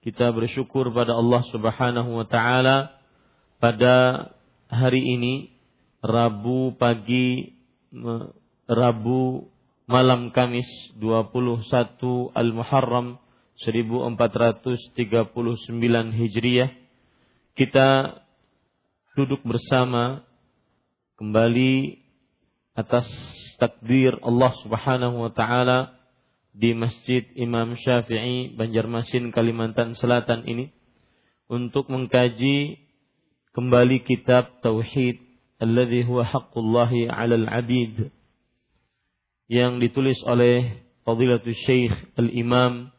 kita bersyukur pada Allah Subhanahu wa taala pada hari ini Rabu pagi Rabu malam Kamis 21 Al-Muharram 1439 Hijriah. Kita duduk bersama kembali atas takdir Allah Subhanahu wa taala di Masjid Imam Syafi'i Banjarmasin Kalimantan Selatan ini untuk mengkaji kembali kitab tauhid alladhi huwa haqqullahi 'alal 'abid yang ditulis oleh Fadilatul Syekh Al-Imam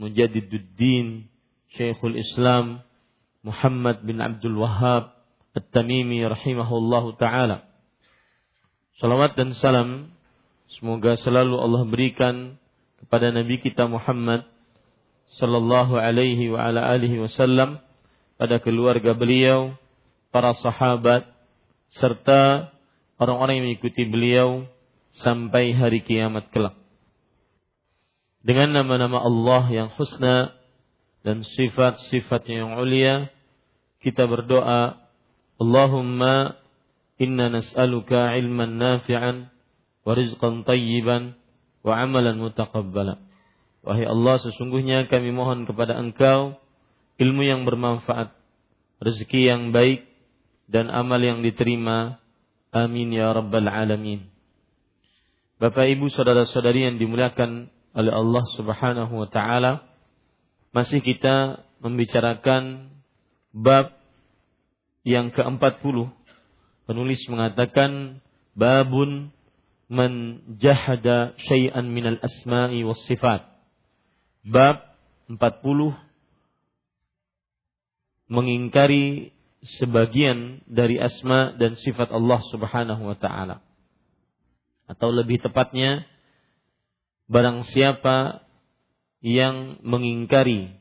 Mujaddiduddin Syekhul Islam Muhammad bin Abdul Wahhab At-Tamimi rahimahullahu taala. Salawat dan salam semoga selalu Allah berikan kepada Nabi kita Muhammad sallallahu alaihi wa ala alihi wasallam pada keluarga beliau, para sahabat, serta orang-orang yang mengikuti beliau sampai hari kiamat kelak. Dengan nama-nama Allah yang husna dan sifat-sifat yang ulia, kita berdoa, Allahumma inna nas'aluka ilman nafi'an wa rizqan tayyiban wa amalan mutaqabbala. Wahai Allah, sesungguhnya kami mohon kepada Engkau ilmu yang bermanfaat, rezeki yang baik, dan amal yang diterima. Amin ya rabbal alamin. Bapak Ibu saudara-saudari yang dimuliakan oleh Allah Subhanahu wa taala, masih kita membicarakan bab yang ke-40. Penulis mengatakan babun man jahada syai'an minal asma'i was sifat. Bab 40 mengingkari sebagian dari asma dan sifat Allah Subhanahu wa taala. Atau lebih tepatnya barang siapa yang mengingkari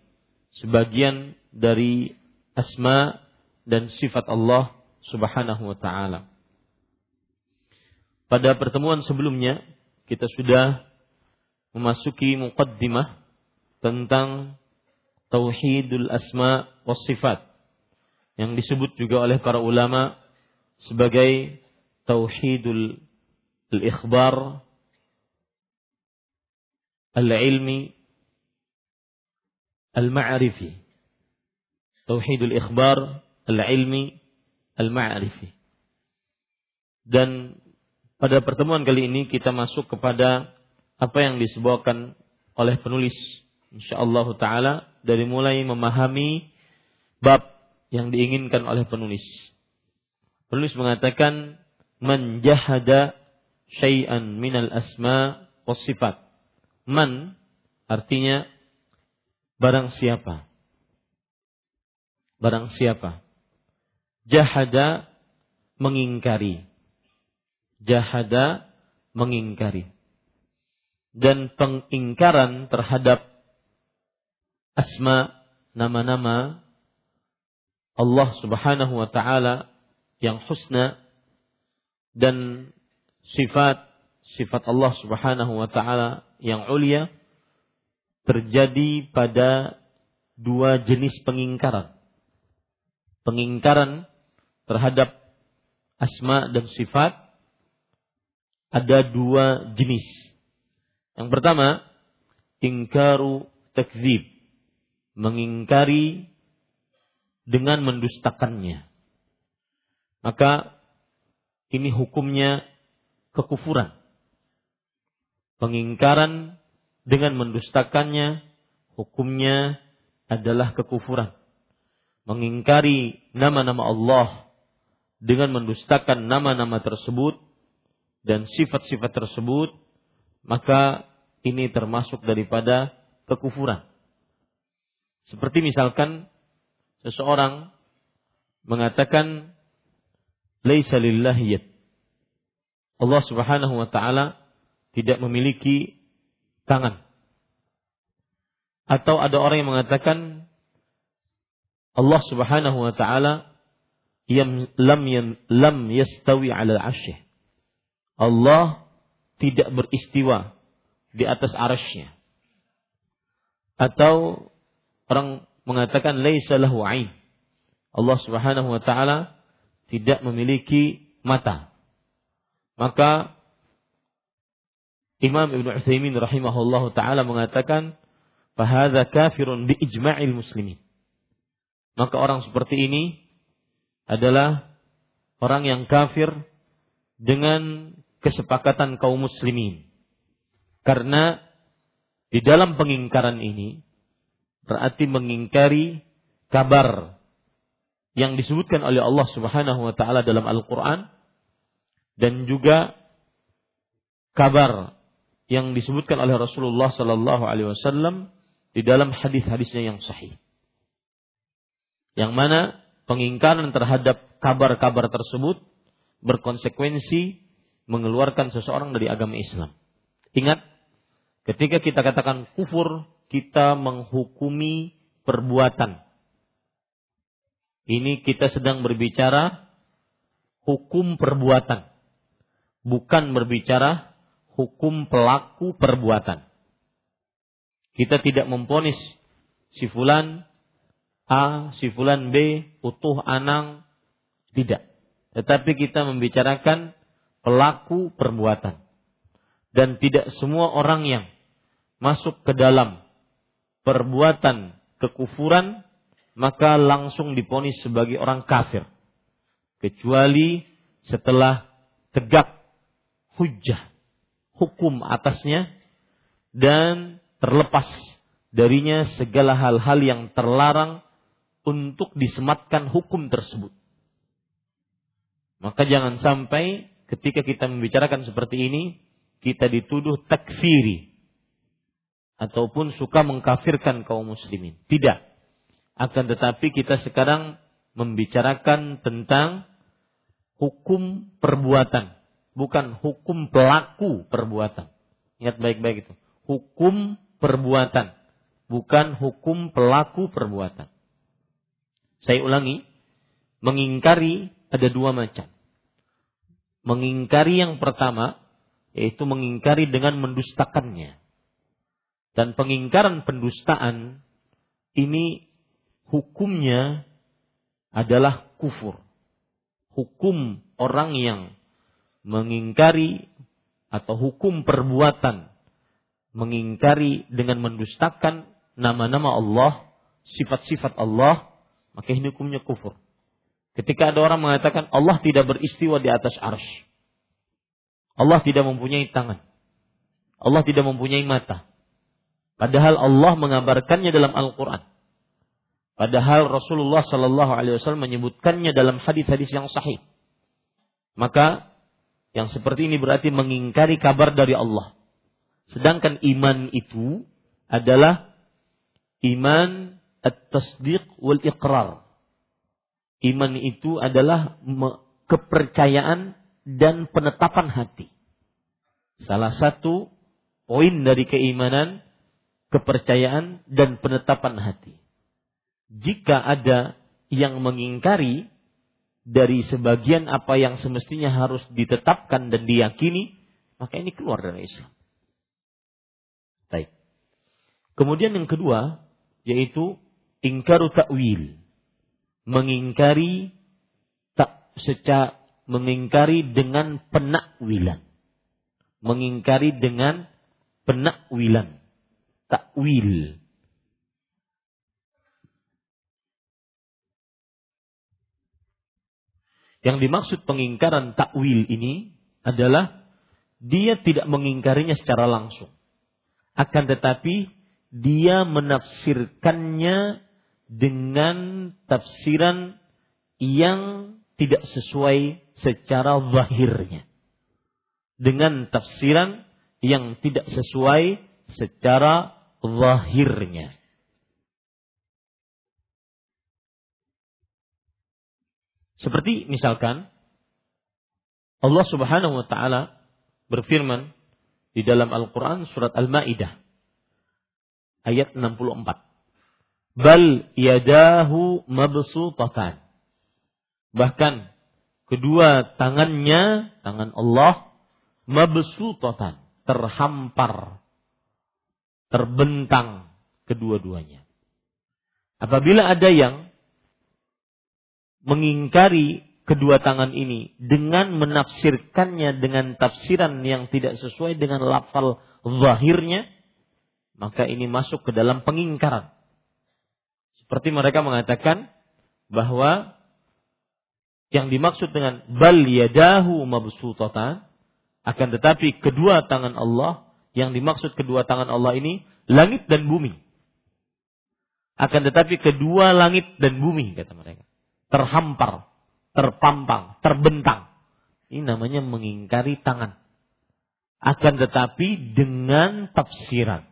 sebagian dari asma dan sifat Allah Subhanahu wa taala. Pada pertemuan sebelumnya kita sudah memasuki muqaddimah tentang tauhidul asma was sifat yang disebut juga oleh para ulama sebagai tauhidul al-ikhbar al-ilmi al-ma'rifi. Tauhidul ikhbar al-ilmi al-ma'rifi. Dan pada pertemuan kali ini kita masuk kepada apa yang disebutkan oleh penulis insyaallah taala dari mulai memahami bab yang diinginkan oleh penulis. Penulis mengatakan man jahada syai'an minal asma was sifat. Man artinya barang siapa. Barang siapa. Jahada mengingkari. Jahada mengingkari. Dan pengingkaran terhadap asma nama-nama Allah Subhanahu wa taala yang husna dan sifat sifat Allah Subhanahu wa taala yang ulia terjadi pada dua jenis pengingkaran. Pengingkaran terhadap asma dan sifat ada dua jenis. Yang pertama, ingkaru takzib. Mengingkari dengan mendustakannya. Maka ini hukumnya kekufuran. Pengingkaran dengan mendustakannya hukumnya adalah kekufuran. Mengingkari nama-nama Allah dengan mendustakan nama-nama tersebut dan sifat-sifat tersebut, maka ini termasuk daripada kekufuran. Seperti misalkan seseorang mengatakan laisa lillahi. Allah Subhanahu wa taala tidak memiliki tangan. Atau ada orang yang mengatakan Allah Subhanahu wa taala lam lam yastawi 'ala arsyih. Allah tidak beristiwa di atas arasnya. Atau orang mengatakan laisa lahu ain. Allah Subhanahu wa taala tidak memiliki mata. Maka Imam Ibn Utsaimin rahimahullahu taala mengatakan fahadza kafirun bi ijma'il muslimin. Maka orang seperti ini adalah orang yang kafir dengan kesepakatan kaum muslimin. Karena di dalam pengingkaran ini berarti mengingkari kabar yang disebutkan oleh Allah Subhanahu wa taala dalam Al-Qur'an dan juga kabar yang disebutkan oleh Rasulullah sallallahu alaihi wasallam di dalam hadis-hadisnya yang sahih. Yang mana pengingkaran terhadap kabar-kabar tersebut berkonsekuensi mengeluarkan seseorang dari agama Islam. Ingat, ketika kita katakan kufur, kita menghukumi perbuatan. Ini kita sedang berbicara hukum perbuatan. Bukan berbicara hukum pelaku perbuatan. Kita tidak memponis si fulan A, si fulan B, utuh anang, tidak. Tetapi kita membicarakan pelaku perbuatan. Dan tidak semua orang yang masuk ke dalam perbuatan kekufuran maka langsung diponis sebagai orang kafir kecuali setelah tegak hujah hukum atasnya dan terlepas darinya segala hal-hal yang terlarang untuk disematkan hukum tersebut. Maka jangan sampai ketika kita membicarakan seperti ini kita dituduh takfiri ataupun suka mengkafirkan kaum muslimin. Tidak. Akan tetapi kita sekarang membicarakan tentang hukum perbuatan bukan hukum pelaku perbuatan. Ingat baik-baik itu. Hukum perbuatan, bukan hukum pelaku perbuatan. Saya ulangi, mengingkari ada dua macam. Mengingkari yang pertama yaitu mengingkari dengan mendustakannya. Dan pengingkaran pendustaan ini hukumnya adalah kufur. Hukum orang yang mengingkari atau hukum perbuatan mengingkari dengan mendustakan nama-nama Allah, sifat-sifat Allah, maka ini hukumnya kufur. Ketika ada orang mengatakan Allah tidak beristiwa di atas arsh. Allah tidak mempunyai tangan. Allah tidak mempunyai mata. Padahal Allah mengabarkannya dalam Al-Quran. Padahal Rasulullah Shallallahu Alaihi Wasallam menyebutkannya dalam hadis-hadis yang sahih. Maka Yang seperti ini berarti mengingkari kabar dari Allah. Sedangkan iman itu adalah iman at-tasdiq wal iqrar. Iman itu adalah kepercayaan dan penetapan hati. Salah satu poin dari keimanan kepercayaan dan penetapan hati. Jika ada yang mengingkari dari sebagian apa yang semestinya harus ditetapkan dan diyakini, maka ini keluar dari Islam. Baik. Kemudian yang kedua yaitu ingkaru ta'wil. Mengingkari tak secara mengingkari dengan penakwilan. Mengingkari dengan penakwilan. Takwil. Yang dimaksud pengingkaran takwil ini adalah dia tidak mengingkarinya secara langsung. Akan tetapi dia menafsirkannya dengan tafsiran yang tidak sesuai secara zahirnya. Dengan tafsiran yang tidak sesuai secara zahirnya. Seperti misalkan Allah Subhanahu wa taala berfirman di dalam Al-Qur'an surat Al-Maidah ayat 64. Bal yadahu mabsutatan. Bahkan kedua tangannya, tangan Allah mabsutatan, terhampar, terbentang kedua-duanya. Apabila ada yang mengingkari kedua tangan ini dengan menafsirkannya dengan tafsiran yang tidak sesuai dengan lafal zahirnya, maka ini masuk ke dalam pengingkaran. Seperti mereka mengatakan bahwa yang dimaksud dengan bal yadahu mabsutatan akan tetapi kedua tangan Allah yang dimaksud kedua tangan Allah ini langit dan bumi. Akan tetapi kedua langit dan bumi kata mereka terhampar, terpampang, terbentang. Ini namanya mengingkari tangan. Akan tetapi dengan tafsiran.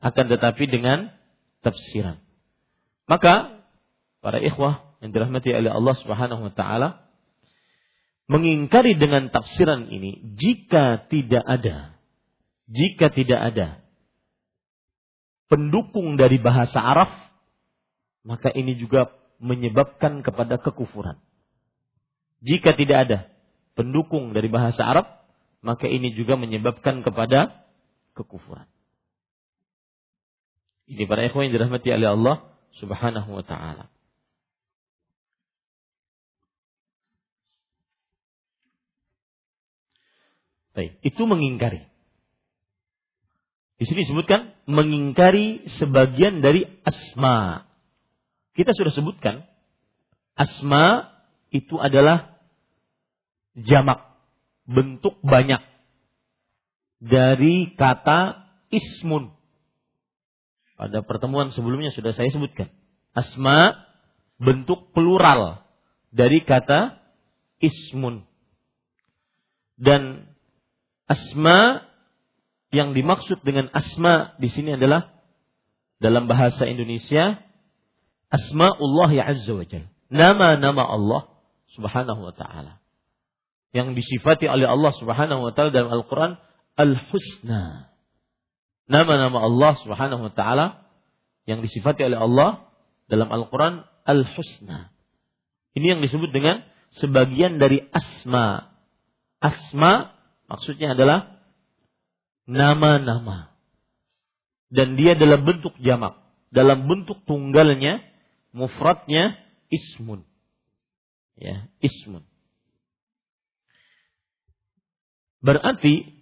Akan tetapi dengan tafsiran. Maka para ikhwah yang dirahmati oleh Allah Subhanahu wa taala mengingkari dengan tafsiran ini jika tidak ada jika tidak ada pendukung dari bahasa Arab maka ini juga menyebabkan kepada kekufuran. Jika tidak ada pendukung dari bahasa Arab, maka ini juga menyebabkan kepada kekufuran. Ini para ikhwan yang dirahmati oleh Allah Subhanahu wa taala. Baik, itu mengingkari. Di sini disebutkan mengingkari sebagian dari asma. Kita sudah sebutkan asma itu adalah jamak, bentuk banyak dari kata ismun. Pada pertemuan sebelumnya sudah saya sebutkan. Asma bentuk plural dari kata ismun. Dan asma yang dimaksud dengan asma di sini adalah dalam bahasa Indonesia asmaullah ya azza wa jalla. Nama-nama Allah Subhanahu wa taala. Yang disifati oleh Allah Subhanahu wa taala dalam Al-Qur'an Al-Husna. Nama-nama Allah Subhanahu wa taala yang disifati oleh Allah dalam Al-Qur'an Al-Husna. Ini yang disebut dengan sebagian dari asma. Asma maksudnya adalah nama-nama. Dan dia dalam bentuk jamak. Dalam bentuk tunggalnya mufradnya ismun. Ya, ismun. Berarti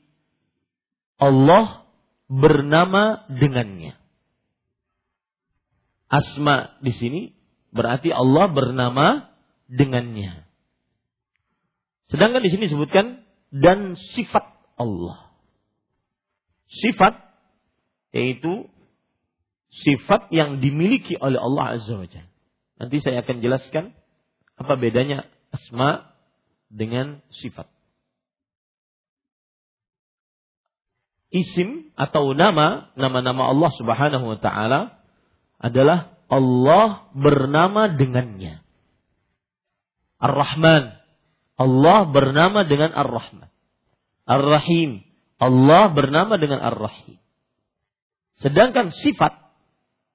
Allah bernama dengannya. Asma di sini berarti Allah bernama dengannya. Sedangkan di sini disebutkan dan sifat Allah. Sifat yaitu sifat yang dimiliki oleh Allah Azza wa. Nanti saya akan jelaskan apa bedanya asma dengan sifat. Isim atau nama, nama-nama Allah Subhanahu wa taala adalah Allah bernama dengannya. Ar-Rahman. Allah bernama dengan Ar-Rahman. Ar-Rahim. Allah bernama dengan Ar-Rahim. Sedangkan sifat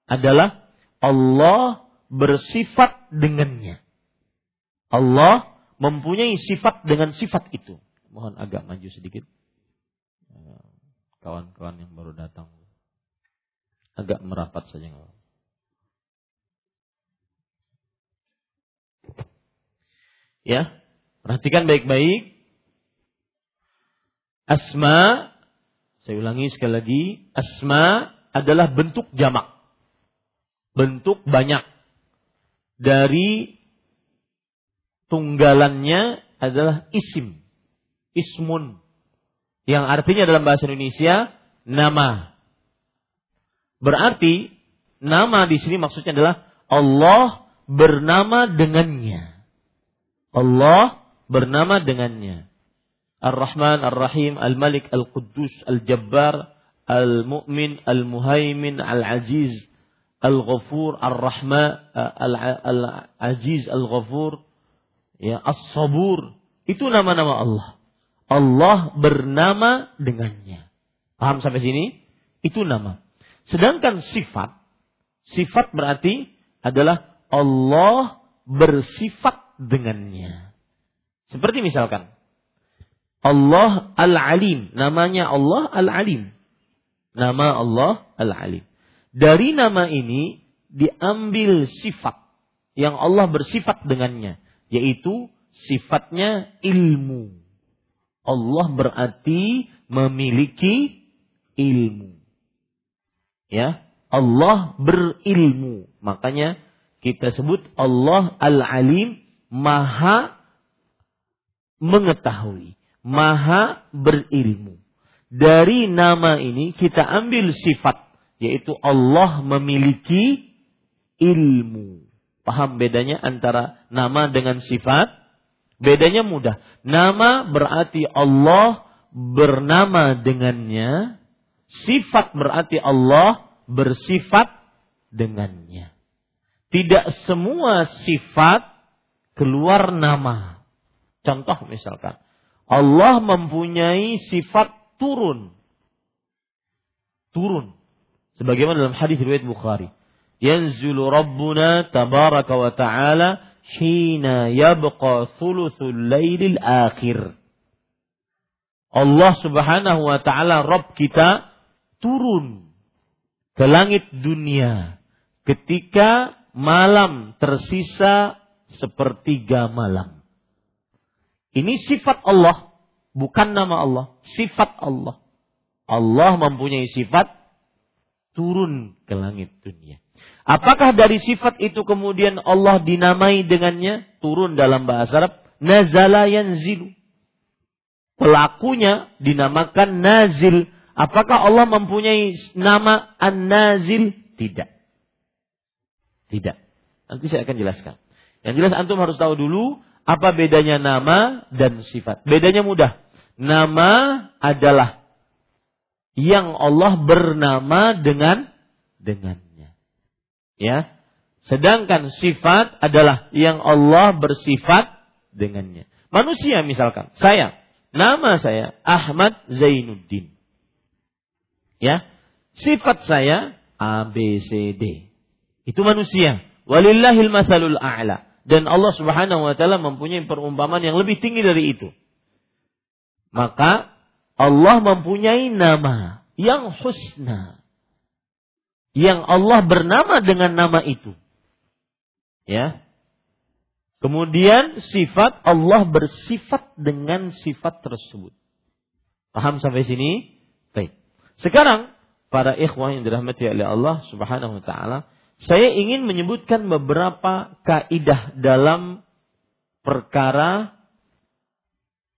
adalah Allah bersifat dengannya. Allah mempunyai sifat dengan sifat itu. Mohon agak maju sedikit. Kawan-kawan yang baru datang. Agak merapat saja. Ya, perhatikan baik-baik. Asma, saya ulangi sekali lagi, asma adalah bentuk jamak. Bentuk banyak. Dari tunggalannya adalah isim. Ismun. Yang artinya dalam bahasa Indonesia nama. Berarti nama di sini maksudnya adalah Allah bernama dengannya. Allah bernama dengannya. Ar-Rahman, Ar-Rahim, Al-Malik, Al-Quddus, Al-Jabbar, Al-Mu'min, Al-Muhaimin, Al-Aziz, Al-Ghafur, Ar-Rahman, Al-Aziz, Al-Ghafur, ya as-sabur itu nama-nama Allah. Allah bernama dengannya. Paham sampai sini? Itu nama. Sedangkan sifat, sifat berarti adalah Allah bersifat dengannya. Seperti misalkan Allah Al-Alim, namanya Allah Al-Alim. Nama Allah Al-Alim. Dari nama ini diambil sifat yang Allah bersifat dengannya yaitu sifatnya ilmu. Allah berarti memiliki ilmu. Ya, Allah berilmu. Makanya kita sebut Allah Al-Alim Maha mengetahui, Maha berilmu. Dari nama ini kita ambil sifat yaitu Allah memiliki ilmu. Paham bedanya antara nama dengan sifat? Bedanya mudah. Nama berarti Allah bernama dengannya. Sifat berarti Allah bersifat dengannya. Tidak semua sifat keluar nama. Contoh misalkan. Allah mempunyai sifat turun. Turun. Sebagaimana dalam hadis riwayat Bukhari yanzilu rabbuna tabaraka wa ta'ala hina yabqa thuluthul lailil akhir. Allah Subhanahu wa taala Rabb kita turun ke langit dunia ketika malam tersisa sepertiga malam. Ini sifat Allah, bukan nama Allah, sifat Allah. Allah mempunyai sifat turun ke langit dunia. Apakah dari sifat itu kemudian Allah dinamai dengannya? Turun dalam bahasa Arab. Nazala yanzilu. Pelakunya dinamakan nazil. Apakah Allah mempunyai nama an-nazil? Tidak. Tidak. Nanti saya akan jelaskan. Yang jelas antum harus tahu dulu apa bedanya nama dan sifat. Bedanya mudah. Nama adalah yang Allah bernama dengan dengan Ya. Sedangkan sifat adalah yang Allah bersifat dengannya. Manusia misalkan, saya, nama saya Ahmad Zainuddin. Ya. Sifat saya A B C D. Itu manusia. Walillahil masalul a'la. Dan Allah Subhanahu wa taala mempunyai perumpamaan yang lebih tinggi dari itu. Maka Allah mempunyai nama yang husna yang Allah bernama dengan nama itu. Ya. Kemudian sifat Allah bersifat dengan sifat tersebut. Paham sampai sini? Baik. Sekarang para ikhwah yang dirahmati oleh Allah Subhanahu wa taala, saya ingin menyebutkan beberapa kaidah dalam perkara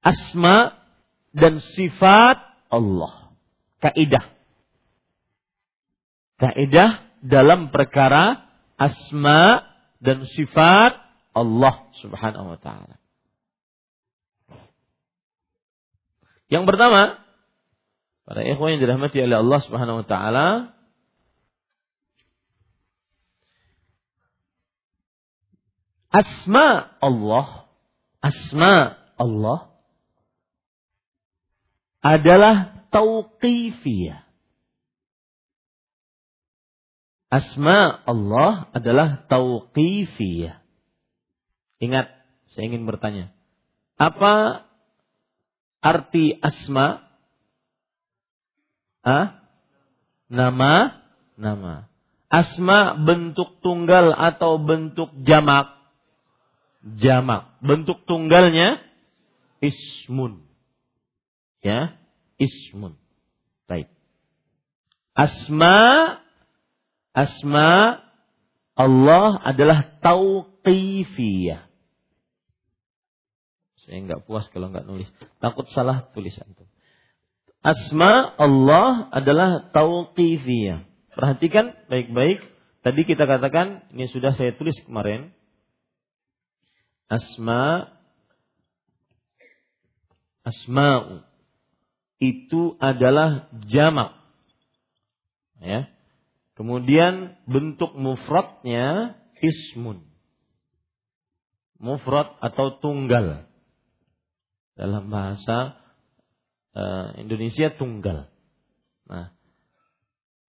asma dan sifat Allah. Kaidah kaidah dalam perkara asma dan sifat Allah Subhanahu wa taala. Yang pertama, para ikhwan yang dirahmati oleh Allah Subhanahu wa taala, asma Allah, asma Allah adalah tauqifiyah. Asma Allah adalah tauqifiyah. Ingat, saya ingin bertanya. Apa arti asma? Ah? Nama, nama. Asma bentuk tunggal atau bentuk jamak? Jamak. Bentuk tunggalnya ismun. Ya, ismun. Baik. Asma asma Allah adalah tauqifiyah. Saya nggak puas kalau nggak nulis. Takut salah tulisan itu. Asma Allah adalah tauqifiyah. Perhatikan baik-baik. Tadi kita katakan, ini sudah saya tulis kemarin. Asma Asma'u itu adalah jamak. Ya. Kemudian bentuk mufradnya ismun. Mufrad atau tunggal. Dalam bahasa uh, Indonesia tunggal. Nah,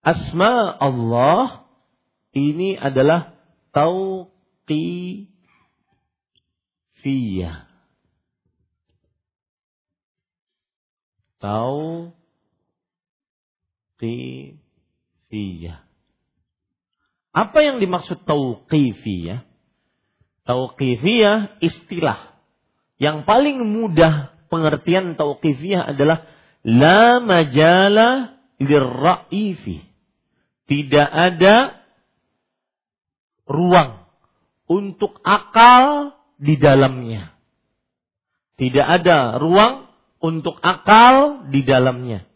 asma Allah ini adalah tauqifiyah. Tauqifiyah. Apa yang dimaksud tauqifiyah? Tauqifiyah istilah. Yang paling mudah pengertian tauqifiyah adalah la majala lirra'ifi. Tidak ada ruang untuk akal di dalamnya. Tidak ada ruang untuk akal di dalamnya.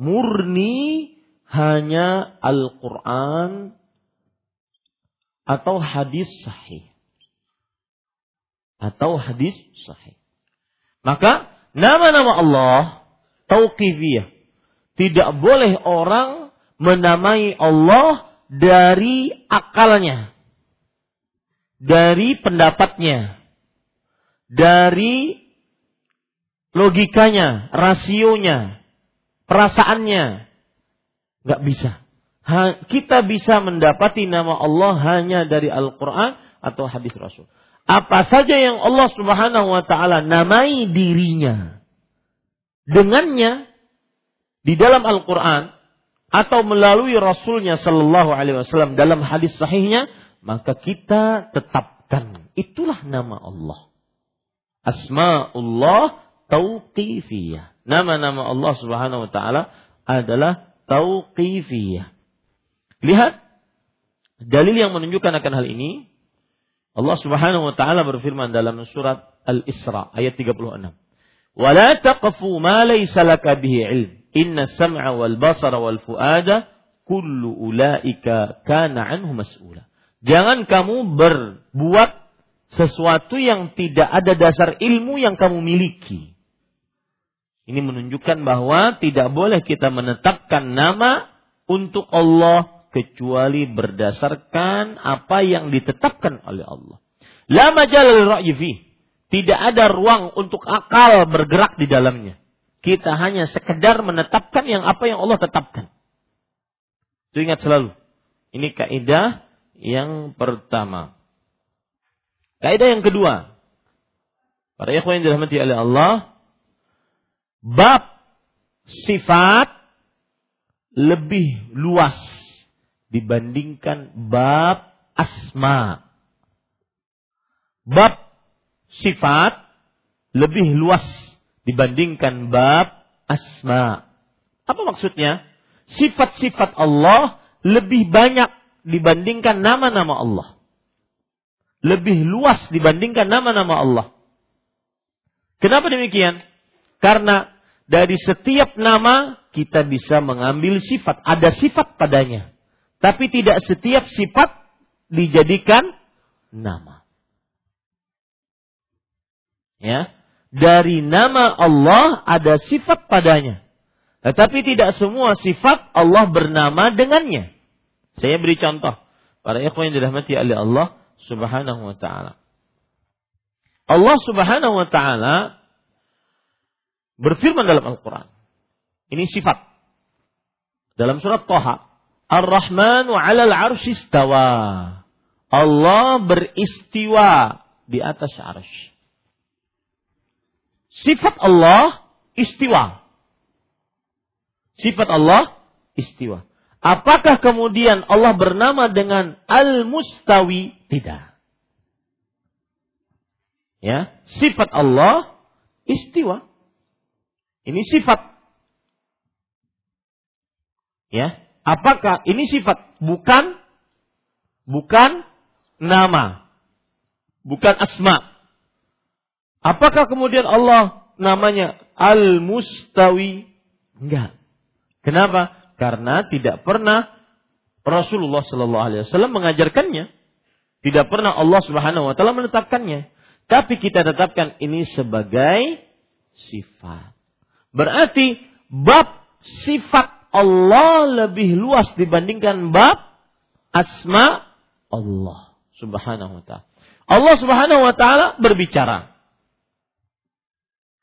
Murni hanya Al-Quran atau hadis sahih. Atau hadis sahih. Maka nama-nama Allah tauqifiyah. Tidak boleh orang menamai Allah dari akalnya. Dari pendapatnya. Dari logikanya, rasionya, perasaannya. Gak bisa kita bisa mendapati nama Allah hanya dari Al-Quran atau hadis Rasul. Apa saja yang Allah Subhanahu wa Ta'ala namai dirinya dengannya di dalam Al-Quran atau melalui Rasulnya Sallallahu Alaihi Wasallam dalam hadis sahihnya, maka kita tetapkan itulah nama Allah. Asmaullah tauqifiyah. Nama-nama Allah Subhanahu wa taala adalah tauqifiyah. Lihat dalil yang menunjukkan akan hal ini. Allah Subhanahu wa taala berfirman dalam surat Al-Isra ayat 36. "Wala taqfu ma laysa laka bihi ilm. Inna sam'a wal basara wal fuada kullu ulaika kana anhu mas'ula." Jangan kamu berbuat sesuatu yang tidak ada dasar ilmu yang kamu miliki. Ini menunjukkan bahwa tidak boleh kita menetapkan nama untuk Allah kecuali berdasarkan apa yang ditetapkan oleh Allah. La majal ra'yi Tidak ada ruang untuk akal bergerak di dalamnya. Kita hanya sekedar menetapkan yang apa yang Allah tetapkan. Itu ingat selalu. Ini kaidah yang pertama. Kaidah yang kedua. Para ikhwan yang dirahmati oleh Allah. Bab sifat lebih luas dibandingkan bab asma. Bab sifat lebih luas dibandingkan bab asma. Apa maksudnya? Sifat-sifat Allah lebih banyak dibandingkan nama-nama Allah. Lebih luas dibandingkan nama-nama Allah. Kenapa demikian? Karena dari setiap nama kita bisa mengambil sifat. Ada sifat padanya. Tapi tidak setiap sifat dijadikan nama. Ya. dari nama Allah ada sifat padanya. Tetapi tidak semua sifat Allah bernama dengannya. Saya beri contoh. Para ikhwan yang dirahmati oleh Allah subhanahu wa ta'ala. Allah subhanahu wa ta'ala berfirman dalam Al-Quran. Ini sifat. Dalam surat Toha. Ar-Rahman wa alal arshistawa. Allah beristiwa di atas arsy. Sifat Allah istiwa. Sifat Allah istiwa. Apakah kemudian Allah bernama dengan Al-Mustawi? Tidak. Ya, sifat Allah istiwa. Ini sifat. Ya, apakah ini sifat? Bukan bukan nama. Bukan asma. Apakah kemudian Allah namanya Al-Mustawi? Enggak. Kenapa? Karena tidak pernah Rasulullah Shallallahu Alaihi Wasallam mengajarkannya. Tidak pernah Allah Subhanahu Wa Taala menetapkannya. Tapi kita tetapkan ini sebagai sifat. Berarti bab sifat Allah lebih luas dibandingkan bab asma Allah Subhanahu wa taala. Allah Subhanahu wa taala berbicara.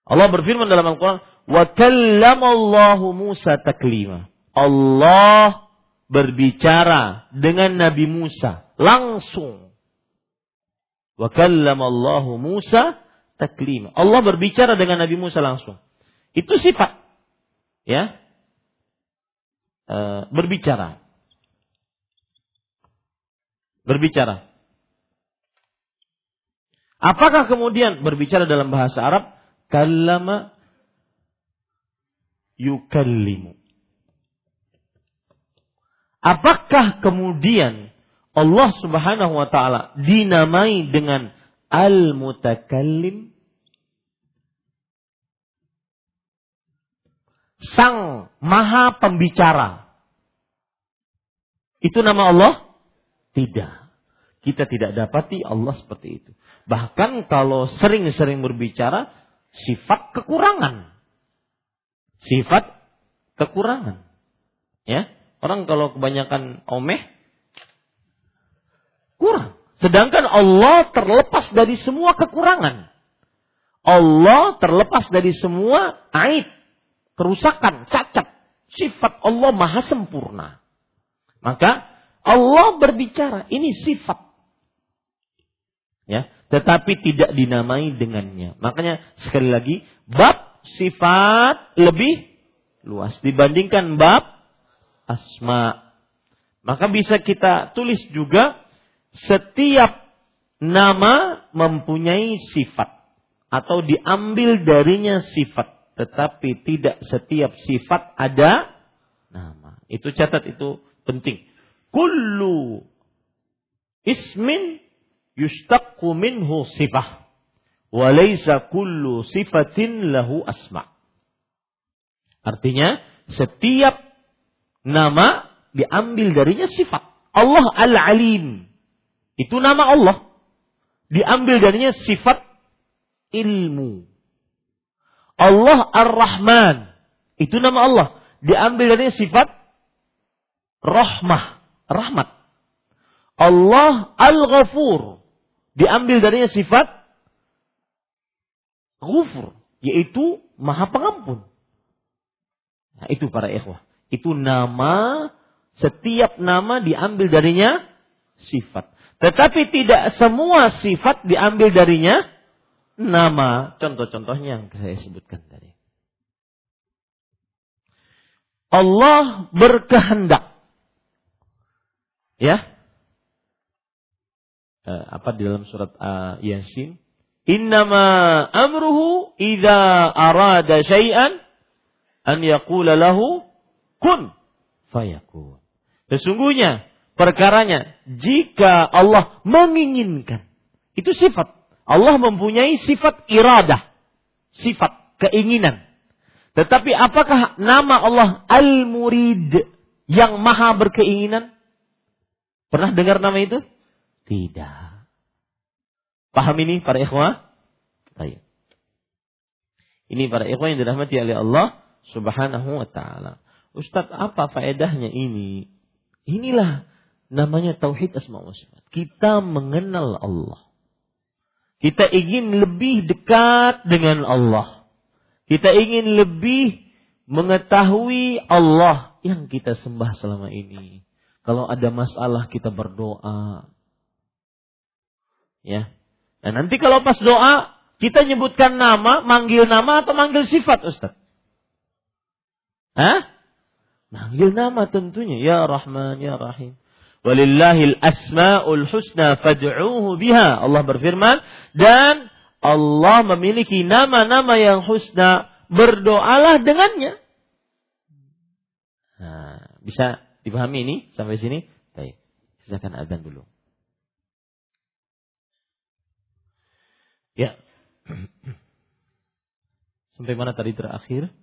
Allah berfirman dalam Al-Qur'an, "Wa kallamallahu Musa taklima." Allah berbicara dengan Nabi Musa langsung Wa kallamallahu Musa taklima. Allah berbicara dengan Nabi Musa langsung. Itu sifat. Ya. E, berbicara. Berbicara. Apakah kemudian berbicara dalam bahasa Arab? Kallama yukallimu. Apakah kemudian Allah Subhanahu wa taala dinamai dengan Al-Mutakallim Sang Maha Pembicara. Itu nama Allah? Tidak. Kita tidak dapati Allah seperti itu. Bahkan kalau sering-sering berbicara, sifat kekurangan. Sifat kekurangan. Ya, orang kalau kebanyakan omeh, kurang. Sedangkan Allah terlepas dari semua kekurangan. Allah terlepas dari semua aib, kerusakan, cacat. Sifat Allah maha sempurna. Maka Allah berbicara, ini sifat. Ya, tetapi tidak dinamai dengannya. Makanya sekali lagi, bab sifat lebih luas dibandingkan bab asma. Maka bisa kita tulis juga setiap nama mempunyai sifat atau diambil darinya sifat, tetapi tidak setiap sifat ada nama. Itu catat itu penting. Kullu ismin yustaqqu minhu sifah wa laysa kullu sifatin lahu asma. Artinya setiap nama diambil darinya sifat. Allah Al-Alim itu nama Allah. Diambil darinya sifat ilmu. Allah Ar-Rahman. Itu nama Allah. Diambil darinya sifat rahmah, rahmat. Allah Al-Ghafur. Diambil darinya sifat ghufur, yaitu Maha Pengampun. Nah, itu para ikhwah. Itu nama setiap nama diambil darinya sifat. Tetapi tidak semua sifat diambil darinya nama. Contoh-contohnya yang saya sebutkan tadi. Allah berkehendak. Ya. Uh, apa di dalam surat uh, Yasin? Innama amruhu idza arada syai'an an yaqula lahu kun fayakun. Sesungguhnya perkaranya jika Allah menginginkan. Itu sifat. Allah mempunyai sifat iradah. Sifat keinginan. Tetapi apakah nama Allah Al-Murid yang maha berkeinginan? Pernah dengar nama itu? Tidak. Paham ini para ikhwah? Baik. Ini para ikhwan yang dirahmati oleh Allah Subhanahu wa taala. Ustaz, apa faedahnya ini? Inilah namanya tauhid asma wa sifat. Kita mengenal Allah. Kita ingin lebih dekat dengan Allah. Kita ingin lebih mengetahui Allah yang kita sembah selama ini. Kalau ada masalah kita berdoa. Ya. Dan nanti kalau pas doa kita nyebutkan nama, manggil nama atau manggil sifat Ustaz? Hah? Manggil nama tentunya. Ya Rahman, Ya Rahim. Walillahil asma'ul husna fad'uhu biha. Allah berfirman. Dan Allah memiliki nama-nama yang husna. Berdoalah dengannya. Nah, bisa dipahami ini sampai sini? Baik. Silakan adzan dulu. Ya. Sampai mana tadi terakhir?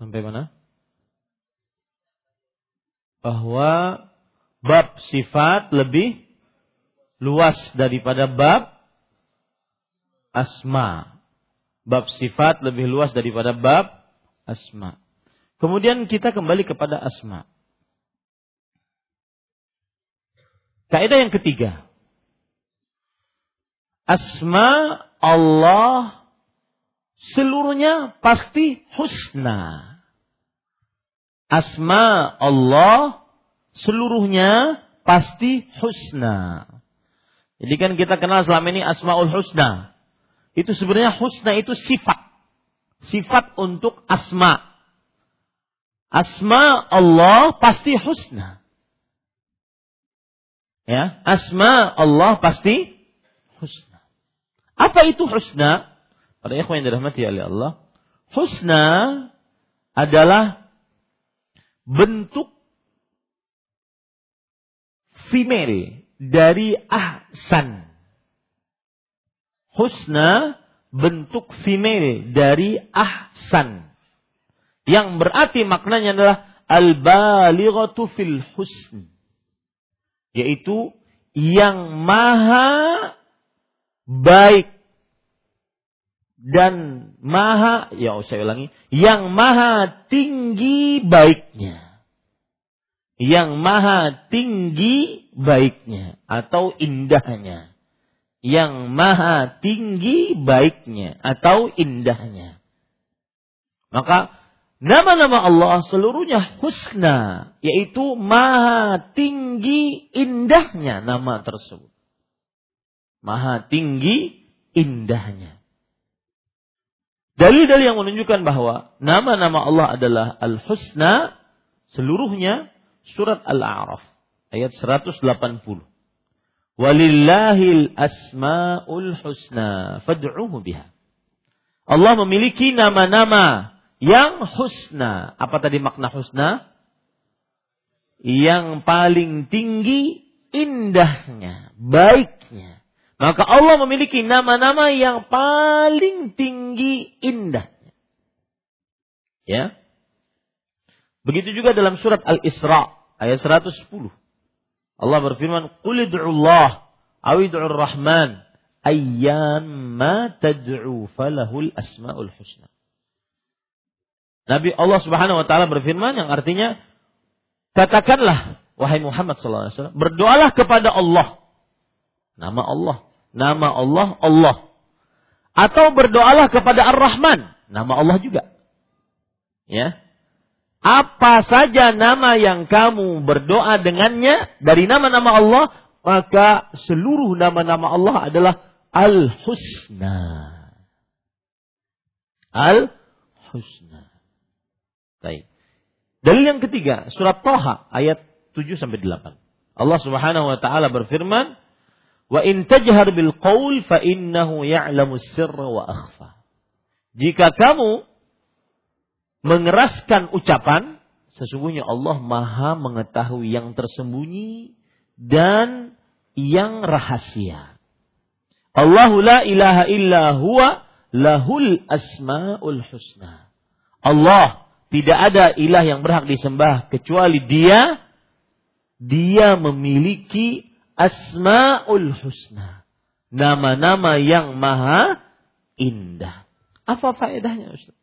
Sampai mana? Bahwa bab sifat lebih luas daripada bab asma. Bab sifat lebih luas daripada bab asma. Kemudian kita kembali kepada asma. Kaidah yang ketiga. Asma Allah seluruhnya pasti husna asma Allah seluruhnya pasti husna. Jadi kan kita kenal selama ini asmaul husna. Itu sebenarnya husna itu sifat. Sifat untuk asma. Asma Allah pasti husna. Ya, asma Allah pasti husna. Apa itu husna? Para ikhwan yang dirahmati oleh Allah, husna adalah bentuk female dari ahsan. Husna bentuk female dari ahsan. Yang berarti maknanya adalah al-balighatu fil husn. Yaitu yang maha baik dan maha ya saya ulangi yang maha tinggi baiknya. Yang maha tinggi baiknya atau indahnya. Yang maha tinggi baiknya atau indahnya. Maka nama-nama Allah seluruhnya husna yaitu maha tinggi indahnya nama tersebut. Maha tinggi indahnya Dalil-dalil yang menunjukkan bahwa nama-nama Allah adalah Al-Husna seluruhnya surat Al-A'raf ayat 180. Walillahil asmaul husna fad'uhu biha. Allah memiliki nama-nama yang husna. Apa tadi makna husna? Yang paling tinggi indahnya, baiknya. Maka Allah memiliki nama-nama yang paling tinggi indahnya. Ya. Begitu juga dalam surat Al-Isra ayat 110. Allah berfirman, "Qul Allah awid'ur rahman ayyamma tad'u falahul asmaul husna." Nabi Allah Subhanahu wa taala berfirman yang artinya katakanlah wahai Muhammad sallallahu alaihi wasallam, berdoalah kepada Allah. Nama Allah nama Allah Allah. Atau berdoalah kepada Ar-Rahman, nama Allah juga. Ya. Apa saja nama yang kamu berdoa dengannya dari nama-nama Allah, maka seluruh nama-nama Allah adalah Al-Husna. Al-Husna. Baik. Dalil yang ketiga, surat Toha ayat 7 sampai 8. Allah Subhanahu wa taala berfirman, Wa tajhar bil qaul fa innahu ya'lamu sirra wa akhfa. Jika kamu mengeraskan ucapan, sesungguhnya Allah Maha mengetahui yang tersembunyi dan yang rahasia. Allahu la ilaha illa huwa lahul asmaul husna. Allah tidak ada ilah yang berhak disembah kecuali Dia. Dia memiliki Asmaul Husna. Nama-nama yang maha indah. Apa faedahnya Ustaz?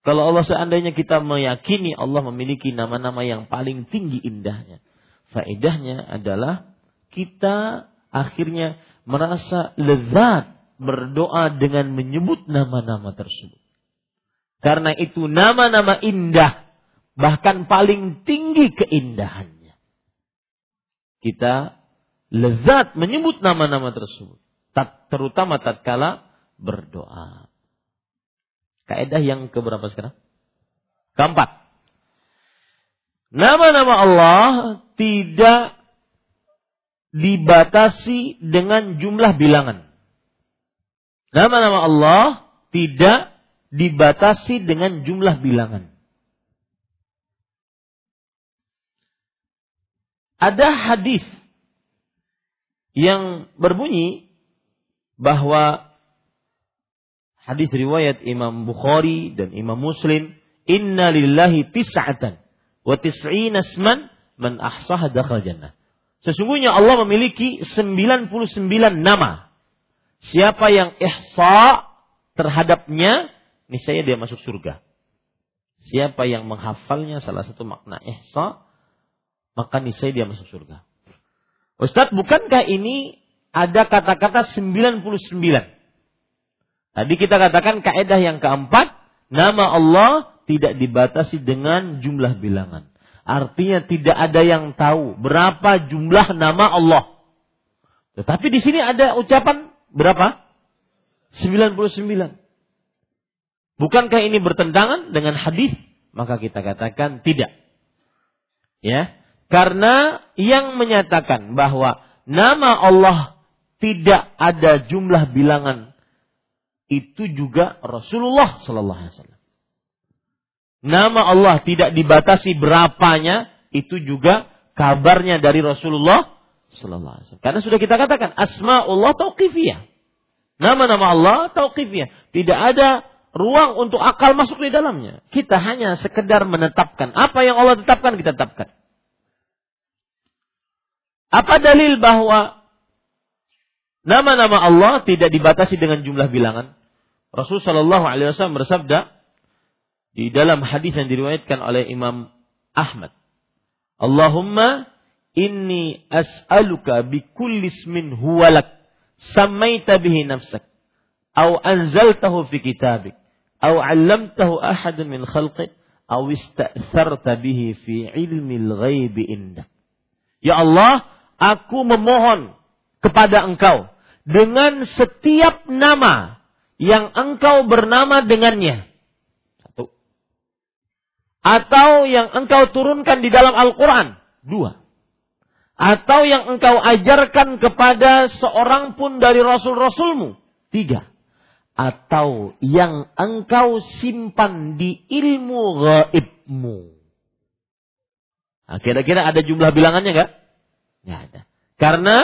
Kalau Allah seandainya kita meyakini Allah memiliki nama-nama yang paling tinggi indahnya. Faedahnya adalah kita akhirnya merasa lezat berdoa dengan menyebut nama-nama tersebut. Karena itu nama-nama indah bahkan paling tinggi keindahannya. Kita lezat menyebut nama-nama tersebut, terutama tatkala berdoa. Kaidah yang keberapa sekarang? Keempat. Nama-nama Allah tidak dibatasi dengan jumlah bilangan. Nama-nama Allah tidak dibatasi dengan jumlah bilangan. Ada hadis yang berbunyi bahwa hadis riwayat Imam Bukhari dan Imam Muslim, "Inna lillahi tis'atan wa tis'ina asman man ahsaha dakhal jannah." Sesungguhnya Allah memiliki 99 nama. Siapa yang ihsa terhadapnya, niscaya dia masuk surga. Siapa yang menghafalnya salah satu makna ihsa maka niscaya dia masuk surga. Ustadz, bukankah ini ada kata-kata 99? Tadi kita katakan kaidah yang keempat, nama Allah tidak dibatasi dengan jumlah bilangan. Artinya tidak ada yang tahu berapa jumlah nama Allah. Tetapi di sini ada ucapan berapa? 99. Bukankah ini bertentangan dengan hadis? Maka kita katakan tidak. Ya, karena yang menyatakan bahwa nama Allah tidak ada jumlah bilangan itu juga Rasulullah sallallahu alaihi wasallam. Nama Allah tidak dibatasi berapanya itu juga kabarnya dari Rasulullah sallallahu alaihi wasallam. Karena sudah kita katakan asmaullah tauqifiyah. Nama-nama Allah tauqifiyah. Tidak ada ruang untuk akal masuk di dalamnya. Kita hanya sekedar menetapkan apa yang Allah tetapkan kita tetapkan. Apa dalil bahwa nama-nama Allah tidak dibatasi dengan jumlah bilangan? Rasul Shallallahu Alaihi Wasallam bersabda di dalam hadis yang diriwayatkan oleh Imam Ahmad, Allahumma inni as'aluka bi kulli ismin huwalak samaita bihi nafsak au anzaltahu fi kitabik au 'allamtahu ahadan min khalqi au ista'tharta bihi fi ilmi al-ghaibi indak. Ya Allah, aku memohon kepada engkau dengan setiap nama yang engkau bernama dengannya. Satu. Atau yang engkau turunkan di dalam Al-Quran. Dua. Atau yang engkau ajarkan kepada seorang pun dari Rasul-Rasulmu. Tiga. Atau yang engkau simpan di ilmu gaibmu. Nah, kira-kira ada jumlah bilangannya enggak? Nggak ada. Karena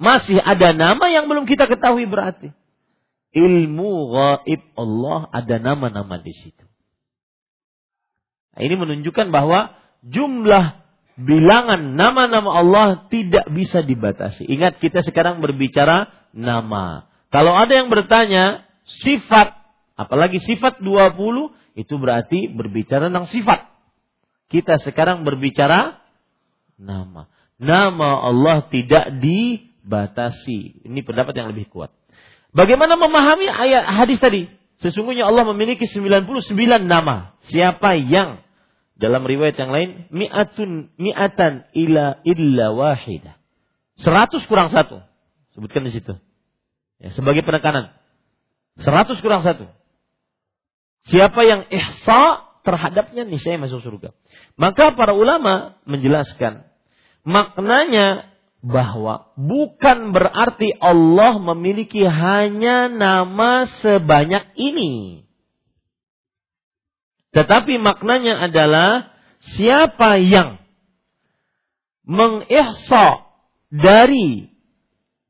masih ada nama yang belum kita ketahui berarti. Ilmu gaib Allah ada nama-nama di situ. Nah, ini menunjukkan bahwa jumlah bilangan nama-nama Allah tidak bisa dibatasi. Ingat kita sekarang berbicara nama. Kalau ada yang bertanya sifat, apalagi sifat 20, itu berarti berbicara tentang sifat. Kita sekarang berbicara nama nama Allah tidak dibatasi. Ini pendapat yang lebih kuat. Bagaimana memahami ayat hadis tadi? Sesungguhnya Allah memiliki 99 nama. Siapa yang dalam riwayat yang lain mi'atun mi'atan ila illa wahidah. 100 kurang satu. Sebutkan di situ. Ya, sebagai penekanan. 100 kurang satu. Siapa yang ihsa terhadapnya niscaya masuk surga. Maka para ulama menjelaskan Maknanya bahwa bukan berarti Allah memiliki hanya nama sebanyak ini. Tetapi maknanya adalah siapa yang mengihsa dari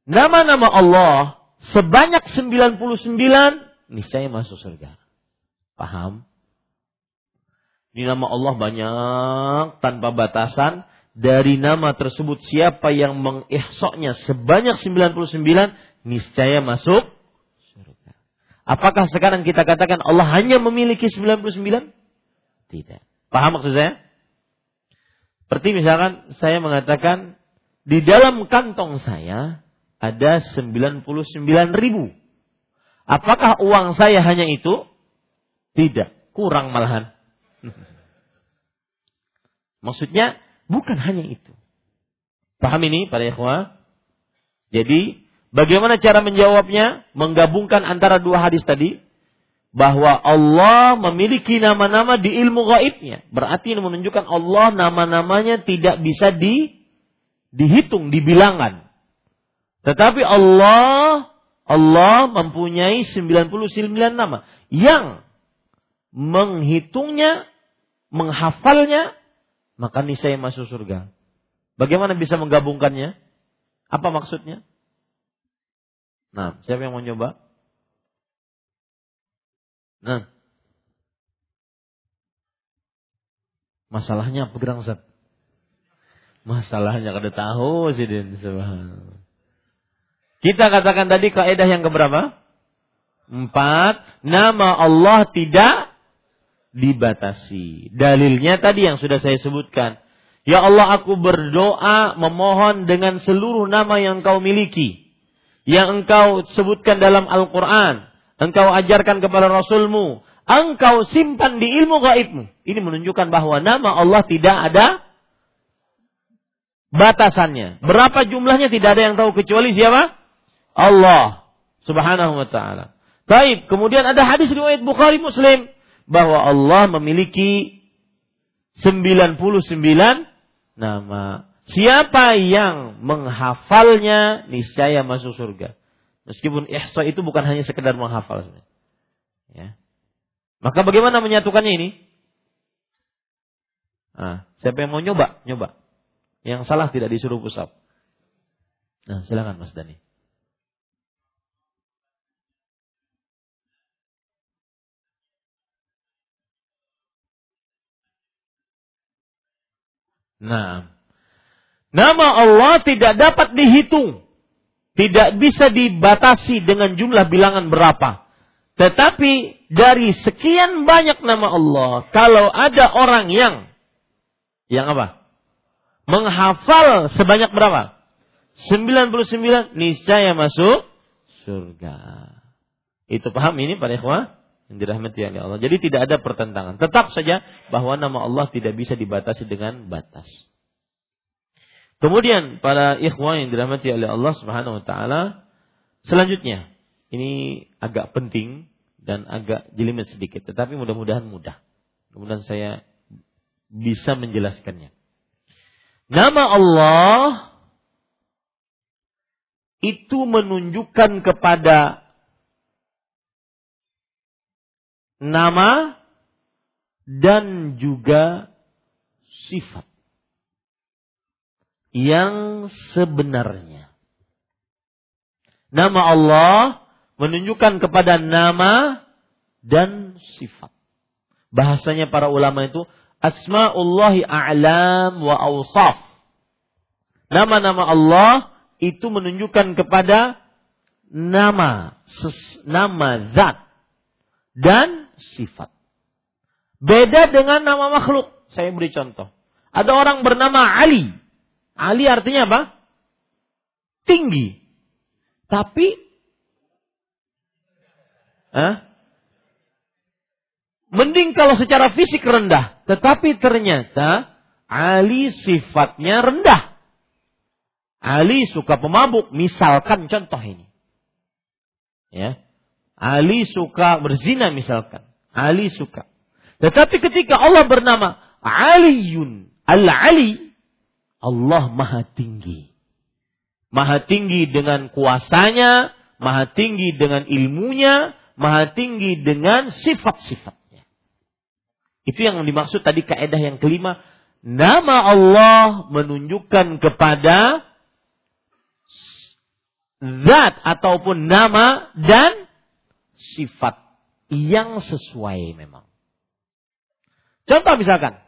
nama-nama Allah sebanyak 99 niscaya masuk surga. Paham? Ini nama Allah banyak tanpa batasan dari nama tersebut siapa yang mengihsoknya sebanyak 99 niscaya masuk surga. Apakah sekarang kita katakan Allah hanya memiliki 99? Tidak. Paham maksud saya? Seperti misalkan saya mengatakan di dalam kantong saya ada 99 ribu. Apakah uang saya hanya itu? Tidak. Kurang malahan. Maksudnya bukan hanya itu. Paham ini para ikhwah? Jadi bagaimana cara menjawabnya? Menggabungkan antara dua hadis tadi bahwa Allah memiliki nama-nama di ilmu gaibnya. Berarti ini menunjukkan Allah nama-namanya tidak bisa di, dihitung, dibilangan. Tetapi Allah Allah mempunyai 99 nama yang menghitungnya, menghafalnya, maka niscaya masuk surga. Bagaimana bisa menggabungkannya? Apa maksudnya? Nah, siapa yang mau coba? Nah. Masalahnya apa gerang? Masalahnya kada tahu sih din Kita katakan tadi kaidah yang keberapa? Empat. Nama Allah tidak dibatasi. Dalilnya tadi yang sudah saya sebutkan. Ya Allah aku berdoa memohon dengan seluruh nama yang kau miliki. Yang engkau sebutkan dalam Al-Quran engkau ajarkan kepada Rasulmu, engkau simpan di ilmu gaibmu. Ini menunjukkan bahwa nama Allah tidak ada batasannya. Berapa jumlahnya tidak ada yang tahu kecuali siapa? Allah Subhanahu wa taala. Baik, kemudian ada hadis riwayat Bukhari Muslim bahwa Allah memiliki 99 nama. Siapa yang menghafalnya niscaya masuk surga. Meskipun ihsa itu bukan hanya sekedar menghafal. Ya. Maka bagaimana menyatukannya ini? Nah, siapa yang mau nyoba? Nyoba. Yang salah tidak disuruh pusat. Nah, silakan Mas Dani. Nah, nama Allah tidak dapat dihitung. Tidak bisa dibatasi dengan jumlah bilangan berapa. Tetapi dari sekian banyak nama Allah, kalau ada orang yang yang apa? Menghafal sebanyak berapa? 99 niscaya masuk surga. Itu paham ini para ikhwah yang dirahmati oleh Allah. Jadi tidak ada pertentangan. Tetap saja bahwa nama Allah tidak bisa dibatasi dengan batas. Kemudian para ikhwan yang dirahmati oleh Allah Subhanahu wa taala, selanjutnya ini agak penting dan agak jelimet sedikit, tetapi mudah-mudahan mudah. Kemudian saya bisa menjelaskannya. Nama Allah itu menunjukkan kepada nama dan juga sifat yang sebenarnya. Nama Allah menunjukkan kepada nama dan sifat. Bahasanya para ulama itu asmaullahi a'lam wa awsaf. Nama-nama Allah itu menunjukkan kepada nama, nama zat dan sifat. Beda dengan nama makhluk. Saya beri contoh. Ada orang bernama Ali. Ali artinya apa? Tinggi. Tapi eh, mending kalau secara fisik rendah, tetapi ternyata Ali sifatnya rendah. Ali suka pemabuk, misalkan contoh ini. Ya. Ali suka berzina misalkan. Ali suka. Tetapi ketika Allah bernama Aliyun, Al-Ali, Allah maha tinggi. Maha tinggi dengan kuasanya, maha tinggi dengan ilmunya, maha tinggi dengan sifat-sifatnya. Itu yang dimaksud tadi kaedah yang kelima. Nama Allah menunjukkan kepada zat ataupun nama dan sifat yang sesuai memang. Contoh misalkan,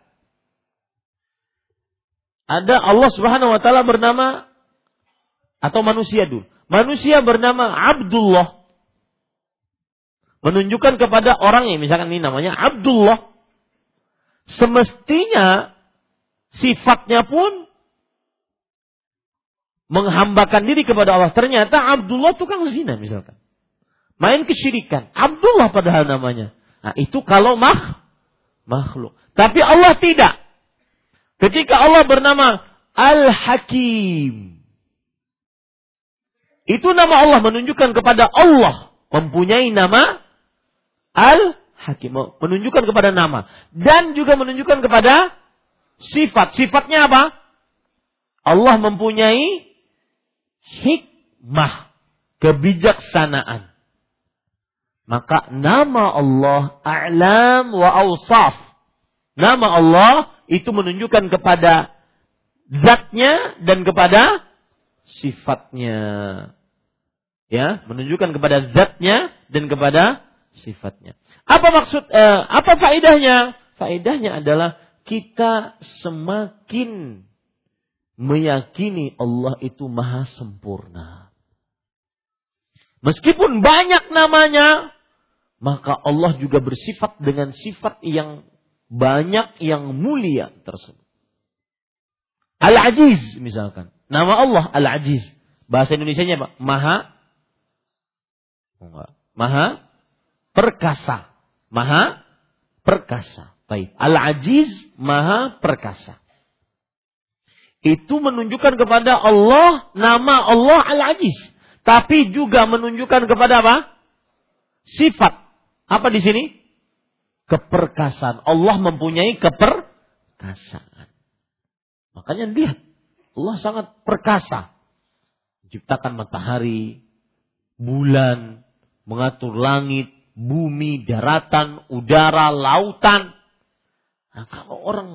ada Allah Subhanahu wa taala bernama atau manusia dulu. Manusia bernama Abdullah. menunjukkan kepada orang yang misalkan ini namanya Abdullah. Semestinya sifatnya pun menghambakan diri kepada Allah. Ternyata Abdullah tukang zina misalkan. Main kesyirikan. Abdullah padahal namanya. Nah, itu kalau mah makhluk. Tapi Allah tidak. Ketika Allah bernama Al-Hakim. Itu nama Allah menunjukkan kepada Allah mempunyai nama Al-Hakim. Menunjukkan kepada nama. Dan juga menunjukkan kepada sifat. Sifatnya apa? Allah mempunyai hikmah. Kebijaksanaan. Maka nama Allah A'lam wa Awsaf. Nama Allah itu menunjukkan kepada zatnya dan kepada sifatnya. Ya, menunjukkan kepada zatnya dan kepada sifatnya. Apa maksud eh, apa faedahnya? Faedahnya adalah kita semakin meyakini Allah itu maha sempurna. Meskipun banyak namanya, maka Allah juga bersifat dengan sifat yang banyak yang mulia tersebut. Al-Aziz misalkan. Nama Allah Al-Aziz. Bahasa Indonesia-nya apa? Maha Maha perkasa. Maha perkasa. Baik. Al-Aziz Maha perkasa. Itu menunjukkan kepada Allah nama Allah Al-Aziz. Tapi juga menunjukkan kepada apa? Sifat. Apa di sini? Keperkasaan. Allah mempunyai keperkasaan. Makanya lihat. Allah sangat perkasa. Menciptakan matahari, bulan, mengatur langit, bumi, daratan, udara, lautan. Nah, kalau orang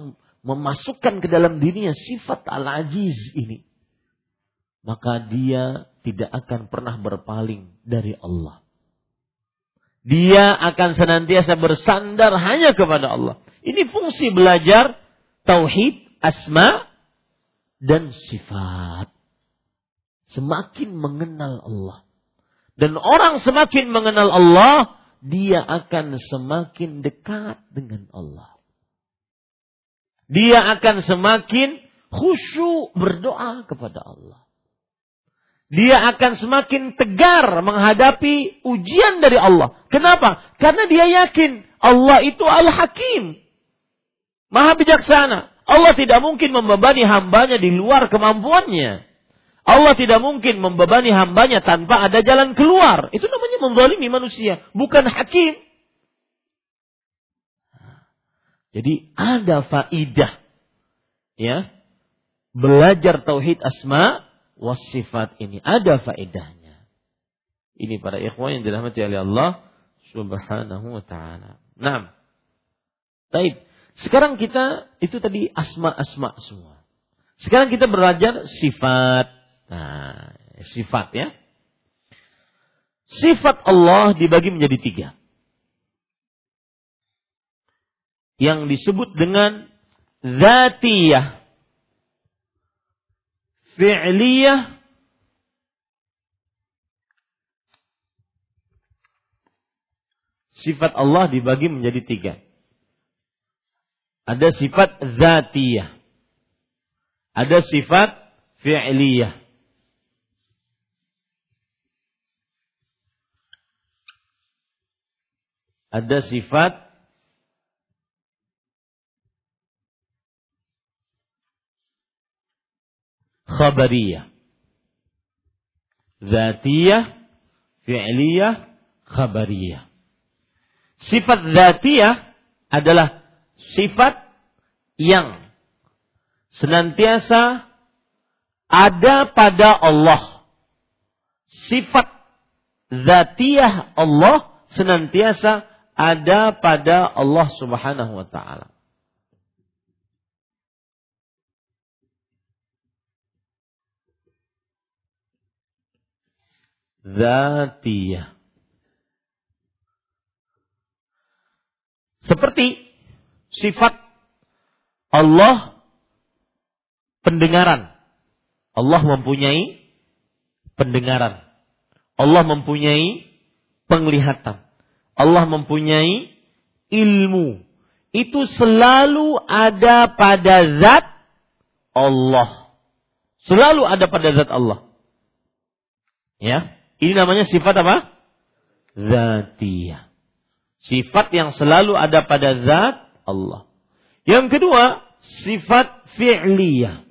memasukkan ke dalam dirinya sifat al-aziz ini, maka dia tidak akan pernah berpaling dari Allah. Dia akan senantiasa bersandar hanya kepada Allah. Ini fungsi belajar tauhid, asma, dan sifat. Semakin mengenal Allah. Dan orang semakin mengenal Allah, dia akan semakin dekat dengan Allah. Dia akan semakin khusyuk berdoa kepada Allah. Dia akan semakin tegar menghadapi ujian dari Allah. Kenapa? Karena dia yakin Allah itu Al-Hakim. Maha bijaksana. Allah tidak mungkin membebani hambanya di luar kemampuannya. Allah tidak mungkin membebani hambanya tanpa ada jalan keluar. Itu namanya membalimi manusia. Bukan hakim. Jadi ada faidah. Ya. Belajar tauhid asma wasifat ini. Ada faedahnya. Ini para ikhwan yang dirahmati oleh Allah subhanahu wa ta'ala. Nah. Baik. Sekarang kita, itu tadi asma-asma semua. Sekarang kita belajar sifat. Nah, sifat ya. Sifat Allah dibagi menjadi tiga. Yang disebut dengan zatiyah, fi'liyah, Sifat Allah dibagi menjadi tiga. Ada sifat zatiyah. Ada sifat fi'liyah. ada sifat khabariyah. Zatiyah, fi'liyah, khabariyah. Sifat zatiyah adalah sifat yang senantiasa ada pada Allah. Sifat zatiyah Allah senantiasa ada pada Allah Subhanahu wa taala. Zatiyah. Seperti sifat Allah pendengaran. Allah mempunyai pendengaran. Allah mempunyai penglihatan. Allah mempunyai ilmu. Itu selalu ada pada zat Allah. Selalu ada pada zat Allah. Ya, ini namanya sifat apa? Zatiyah. Sifat yang selalu ada pada zat Allah. Yang kedua, sifat fi'liyah.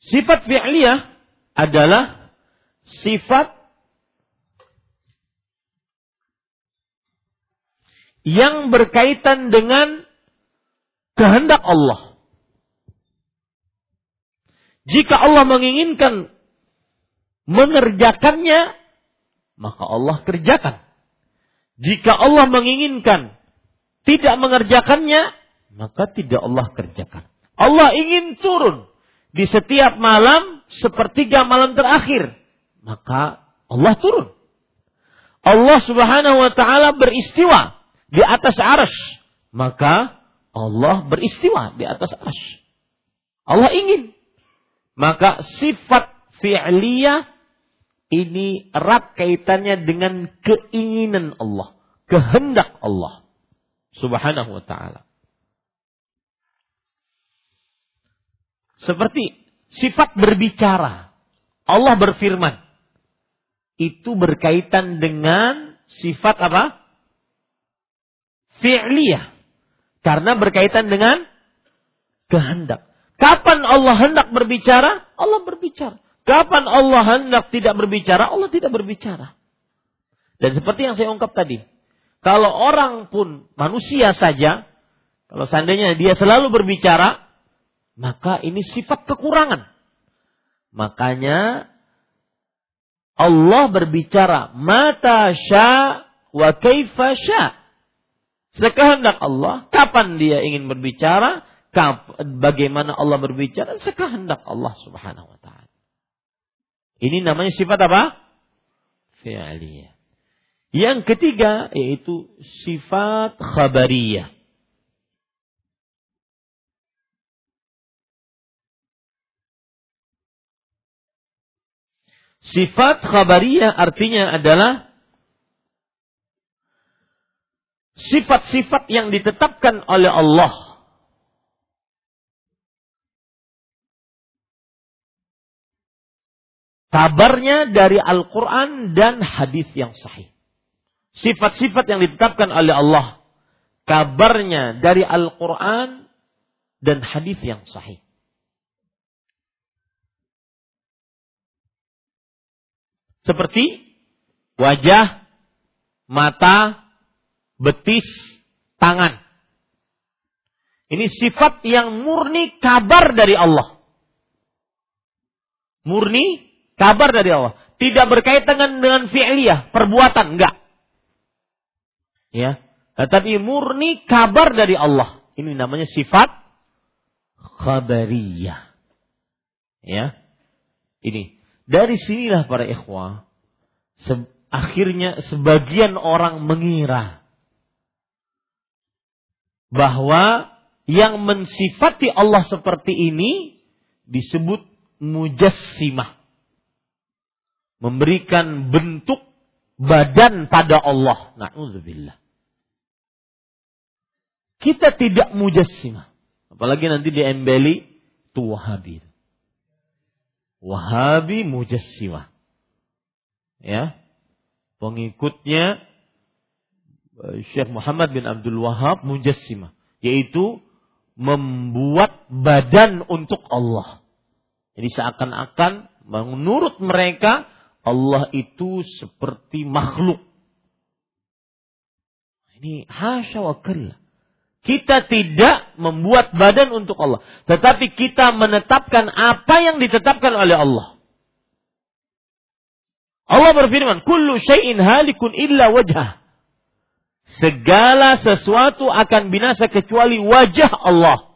Sifat fi'liyah adalah sifat yang berkaitan dengan kehendak Allah. Jika Allah menginginkan mengerjakannya, maka Allah kerjakan. Jika Allah menginginkan tidak mengerjakannya, maka tidak Allah kerjakan. Allah ingin turun di setiap malam sepertiga malam terakhir, maka Allah turun. Allah Subhanahu wa taala beristiwa di atas arsh, maka Allah beristiwa di atas arsh. Allah ingin. Maka sifat fi'liyah ini erat kaitannya dengan keinginan Allah, kehendak Allah Subhanahu wa taala. Seperti sifat berbicara. Allah berfirman. Itu berkaitan dengan sifat apa? Fi'liyah. Karena berkaitan dengan kehendak. Kapan Allah hendak berbicara? Allah berbicara. Kapan Allah hendak tidak berbicara? Allah tidak berbicara. Dan seperti yang saya ungkap tadi. Kalau orang pun manusia saja. Kalau seandainya dia selalu berbicara maka ini sifat kekurangan. Makanya Allah berbicara mata sya wa kaifa sya. Sekehendak Allah, kapan dia ingin berbicara, bagaimana Allah berbicara, sekehendak Allah Subhanahu wa taala. Ini namanya sifat apa? Fi'liyah. Yang ketiga yaitu sifat khabariyah. Sifat khabariyah artinya adalah sifat-sifat yang ditetapkan oleh Allah. Kabarnya dari Al-Quran dan hadis yang sahih. Sifat-sifat yang ditetapkan oleh Allah. Kabarnya dari Al-Quran dan hadis yang sahih. Seperti wajah, mata, betis, tangan. Ini sifat yang murni kabar dari Allah. Murni kabar dari Allah. Tidak berkaitan dengan, dengan fi'liyah, perbuatan, enggak. Ya. Tetapi murni kabar dari Allah. Ini namanya sifat khabariyah. Ya. Ini dari sinilah para ikhwah, se akhirnya sebagian orang mengira bahwa yang mensifati Allah seperti ini disebut mujassimah. Memberikan bentuk badan pada Allah. Na'udzubillah. Kita tidak mujassimah. Apalagi nanti diembeli tuwahabir. Wahabi Mujassimah. Ya. Pengikutnya Syekh Muhammad bin Abdul Wahab Mujassimah. Yaitu membuat badan untuk Allah. Jadi seakan-akan menurut mereka Allah itu seperti makhluk. Ini hasya. Kita tidak membuat badan untuk Allah. Tetapi kita menetapkan apa yang ditetapkan oleh Allah. Allah berfirman, Kullu syai'in halikun illa wajah. Segala sesuatu akan binasa kecuali wajah Allah.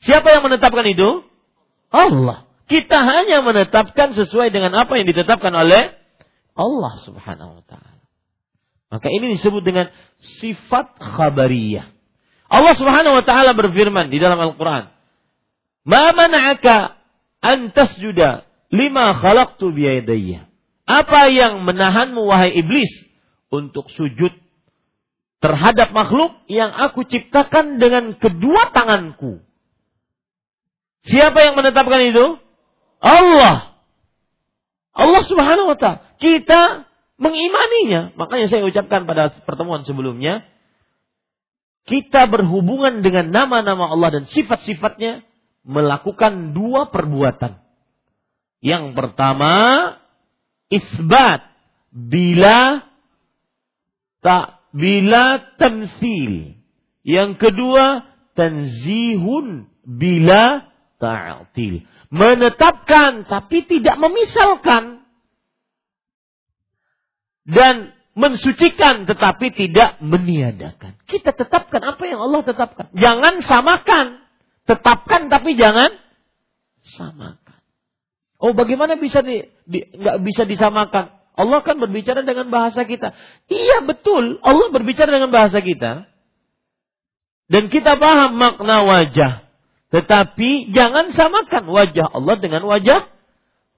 Siapa yang menetapkan itu? Allah. Kita hanya menetapkan sesuai dengan apa yang ditetapkan oleh Allah subhanahu wa ta'ala. Maka ini disebut dengan sifat khabariyah. Allah Subhanahu wa taala berfirman di dalam Al-Qur'an, Ma mana'aka an tasjuda lima khalaqtu biyadayya. Apa yang menahanmu wahai iblis untuk sujud terhadap makhluk yang aku ciptakan dengan kedua tanganku? Siapa yang menetapkan itu? Allah. Allah Subhanahu wa taala. Kita mengimaninya. Makanya saya ucapkan pada pertemuan sebelumnya, kita berhubungan dengan nama-nama Allah dan sifat-sifatnya melakukan dua perbuatan. Yang pertama, isbat bila tak bila tamsil. Yang kedua, tanzihun bila ta'til. Menetapkan tapi tidak memisalkan. Dan mensucikan tetapi tidak meniadakan. Kita tetapkan apa yang Allah tetapkan. Jangan samakan. Tetapkan tapi jangan samakan. Oh bagaimana bisa di, di nggak bisa disamakan? Allah kan berbicara dengan bahasa kita. Iya betul, Allah berbicara dengan bahasa kita. Dan kita paham makna wajah. Tetapi jangan samakan wajah Allah dengan wajah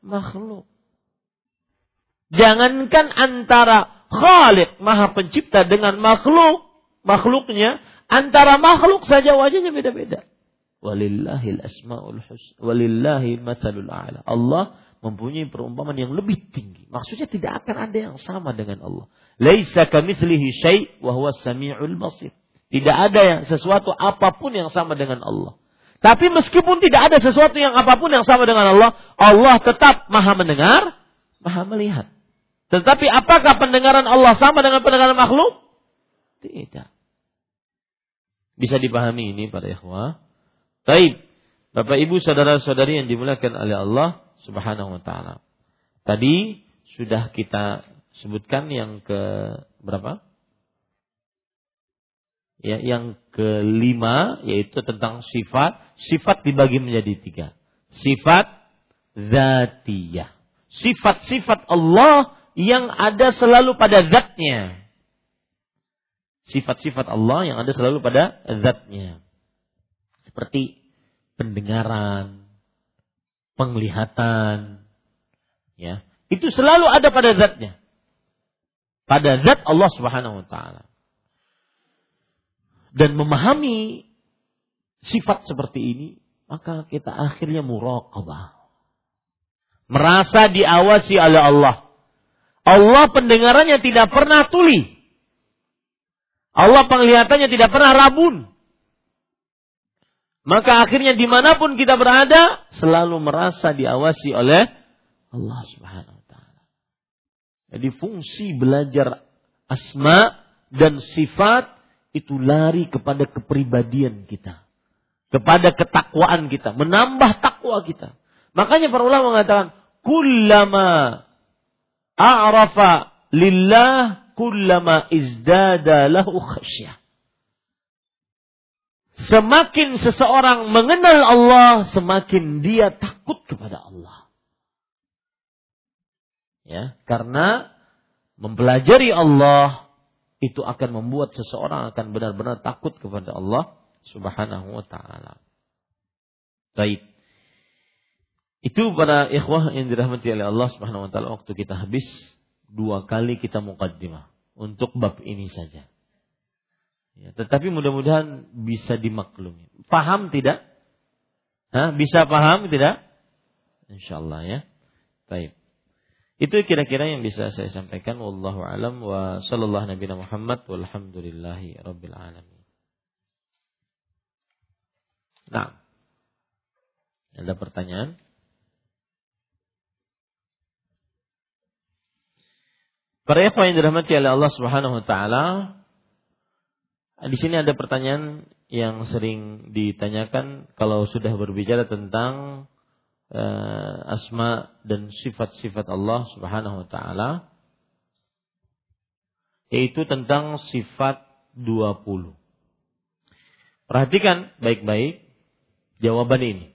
makhluk. Jangankan antara Khalik Maha Pencipta dengan makhluk, makhluknya, antara makhluk saja wajahnya beda-beda. Walillahil asmaul husna. Walillahi mathalul a'la. Allah mempunyai perumpamaan yang lebih tinggi. Maksudnya tidak akan ada yang sama dengan Allah. Laisa kamitslihi syai' wa huwa samiul basir. Tidak ada yang sesuatu apa pun yang sama dengan Allah. Tapi meskipun tidak ada sesuatu yang apa pun yang sama dengan Allah, Allah tetap Maha mendengar, Maha melihat. Tetapi apakah pendengaran Allah sama dengan pendengaran makhluk? Tidak. Bisa dipahami ini para ikhwah. Taib. Bapak Ibu saudara-saudari yang dimuliakan oleh Allah Subhanahu wa taala. Tadi sudah kita sebutkan yang ke berapa? Ya, yang kelima yaitu tentang sifat. Sifat dibagi menjadi tiga. Sifat zatiyah. Sifat-sifat Allah yang ada selalu pada zatnya. Sifat-sifat Allah yang ada selalu pada zatnya. Seperti pendengaran, penglihatan, ya, itu selalu ada pada zatnya. Pada zat Allah Subhanahu wa taala. Dan memahami sifat seperti ini, maka kita akhirnya muraqabah. Merasa diawasi oleh Allah. Allah pendengarannya tidak pernah tuli. Allah penglihatannya tidak pernah rabun. Maka akhirnya di mana pun kita berada, selalu merasa diawasi oleh Allah subhanahu wa ta'ala. Jadi fungsi belajar asma dan sifat itu lari kepada kepribadian kita. Kepada ketakwaan kita. Menambah takwa kita. Makanya para ulama mengatakan, Kullama a'rafa lillah kullama izdada lahu khasyah. Semakin seseorang mengenal Allah, semakin dia takut kepada Allah. Ya, karena mempelajari Allah itu akan membuat seseorang akan benar-benar takut kepada Allah Subhanahu wa taala. Baik. Itu para ikhwah yang dirahmati oleh Allah Subhanahu wa taala waktu kita habis dua kali kita mukaddimah untuk bab ini saja. Ya, tetapi mudah-mudahan bisa dimaklumi. Paham tidak? Hah? Bisa paham tidak? Insya Allah ya. Baik. Itu kira-kira yang bisa saya sampaikan. Wallahu alam wa sallallahu nabi Muhammad walhamdulillahi rabbil alamin. Nah. Ada pertanyaan? Para ikhwan yang dirahmati oleh Allah Subhanahu wa taala, di sini ada pertanyaan yang sering ditanyakan kalau sudah berbicara tentang uh, asma dan sifat-sifat Allah Subhanahu wa taala yaitu tentang sifat 20. Perhatikan baik-baik jawaban ini.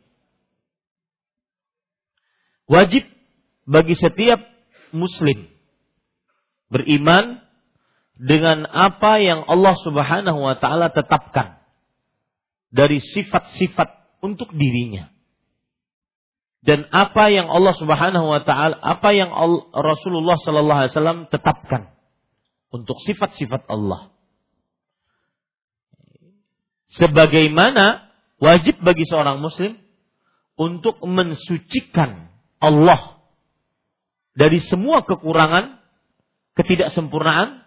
Wajib bagi setiap muslim beriman dengan apa yang Allah Subhanahu wa taala tetapkan dari sifat-sifat untuk dirinya. dan apa yang Allah Subhanahu wa taala, apa yang Rasulullah sallallahu alaihi wasallam tetapkan untuk sifat-sifat Allah. Sebagaimana wajib bagi seorang muslim untuk mensucikan Allah dari semua kekurangan, ketidaksempurnaan,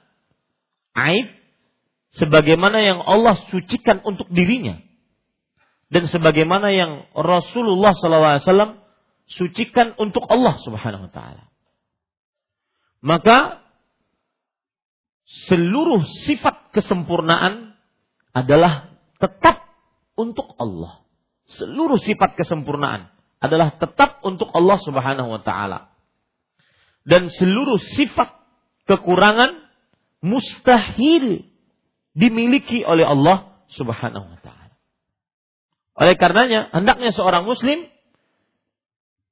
aib sebagaimana yang Allah sucikan untuk dirinya dan sebagaimana yang Rasulullah SAW sucikan untuk Allah Subhanahu wa taala. Maka seluruh sifat kesempurnaan adalah tetap untuk Allah. Seluruh sifat kesempurnaan adalah tetap untuk Allah Subhanahu wa taala. Dan seluruh sifat kekurangan mustahil dimiliki oleh Allah Subhanahu wa taala. Oleh karenanya, hendaknya seorang muslim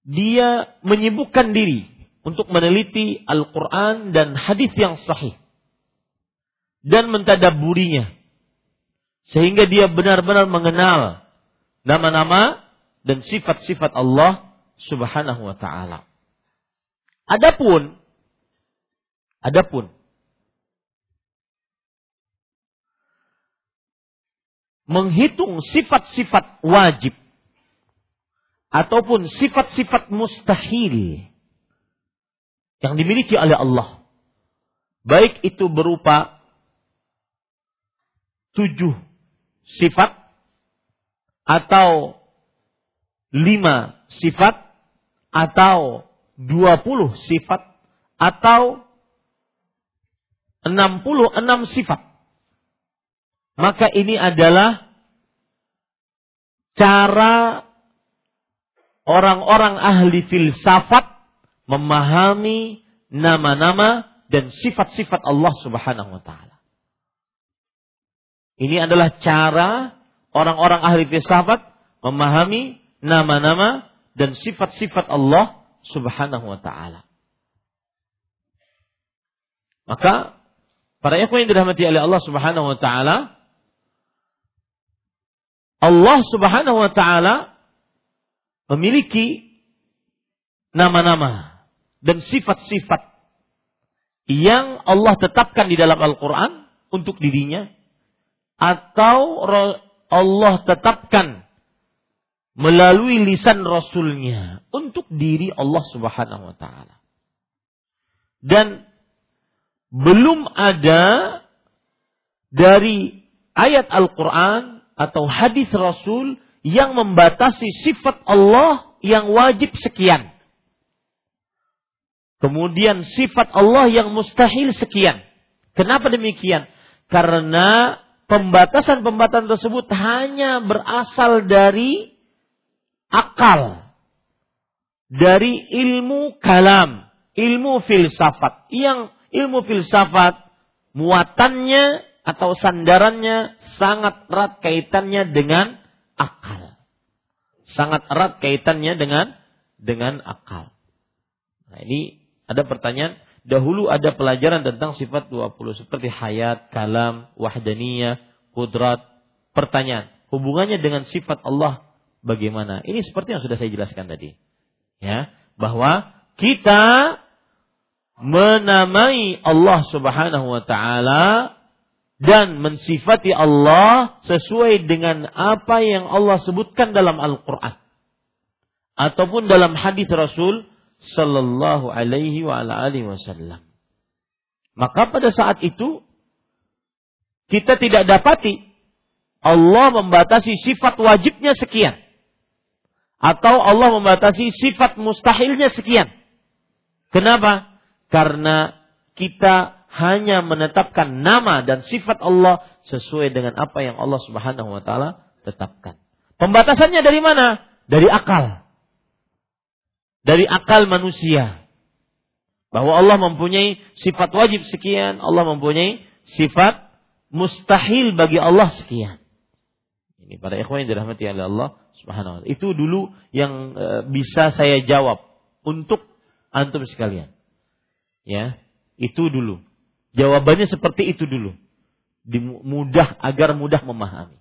dia menyibukkan diri untuk meneliti Al-Quran dan hadis yang sahih dan mentadaburinya sehingga dia benar-benar mengenal nama-nama dan sifat-sifat Allah Subhanahu wa taala. Adapun adapun menghitung sifat-sifat wajib ataupun sifat-sifat mustahil yang dimiliki oleh Allah. Baik itu berupa tujuh sifat atau lima sifat atau dua puluh sifat atau enam puluh enam sifat. Maka ini adalah cara orang-orang ahli filsafat memahami nama-nama dan sifat-sifat Allah Subhanahu wa taala. Ini adalah cara orang-orang ahli filsafat memahami nama-nama dan sifat-sifat Allah Subhanahu wa taala. Maka para ikhwan yang dirahmati oleh Allah Subhanahu wa taala Allah Subhanahu wa taala memiliki nama-nama dan sifat-sifat yang Allah tetapkan di dalam Al-Quran untuk dirinya atau Allah tetapkan melalui lisan Rasulnya untuk diri Allah Subhanahu wa taala. Dan belum ada dari ayat Al-Quran atau hadis Rasul yang membatasi sifat Allah yang wajib sekian. Kemudian sifat Allah yang mustahil sekian. Kenapa demikian? Karena pembatasan-pembatasan tersebut hanya berasal dari akal. Dari ilmu kalam, ilmu filsafat. Yang ilmu filsafat muatannya atau sandarannya sangat erat kaitannya dengan akal. Sangat erat kaitannya dengan dengan akal. Nah, ini ada pertanyaan, dahulu ada pelajaran tentang sifat 20 seperti hayat, kalam, wahdaniyah, kudrat. Pertanyaan, hubungannya dengan sifat Allah bagaimana? Ini seperti yang sudah saya jelaskan tadi. Ya, bahwa kita menamai Allah Subhanahu wa taala dan mensifati Allah sesuai dengan apa yang Allah sebutkan dalam Al-Qur'an ataupun dalam hadis Rasul sallallahu alaihi wa ala alihi wasallam. Maka pada saat itu kita tidak dapati Allah membatasi sifat wajibnya sekian atau Allah membatasi sifat mustahilnya sekian. Kenapa? Karena kita hanya menetapkan nama dan sifat Allah sesuai dengan apa yang Allah Subhanahu wa taala tetapkan. Pembatasannya dari mana? Dari akal. Dari akal manusia. Bahwa Allah mempunyai sifat wajib sekian, Allah mempunyai sifat mustahil bagi Allah sekian. Ini para ikhwan yang dirahmati oleh Allah Subhanahu wa taala. Itu dulu yang e, bisa saya jawab untuk antum sekalian. Ya, itu dulu. Jawabannya seperti itu dulu. Mudah agar mudah memahami.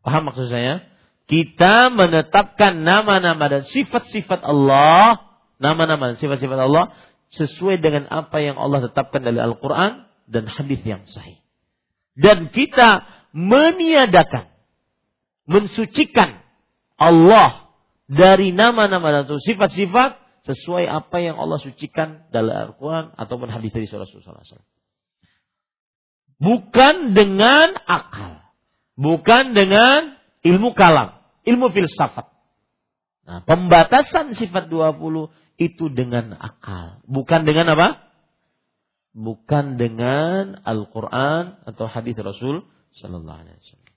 Paham maksud saya? kita menetapkan nama-nama dan sifat-sifat Allah, nama-nama dan sifat-sifat Allah sesuai dengan apa yang Allah tetapkan dari Al-Quran dan hadis yang sahih. Dan kita meniadakan, mensucikan Allah dari nama-nama dan sifat-sifat sesuai apa yang Allah sucikan dalam Al-Quran ataupun hadis dari Rasulullah SAW. Bukan dengan akal. Bukan dengan ilmu kalam ilmu filsafat. Nah, pembatasan sifat 20 itu dengan akal, bukan dengan apa? Bukan dengan Al-Qur'an atau hadis Rasul sallallahu alaihi wasallam.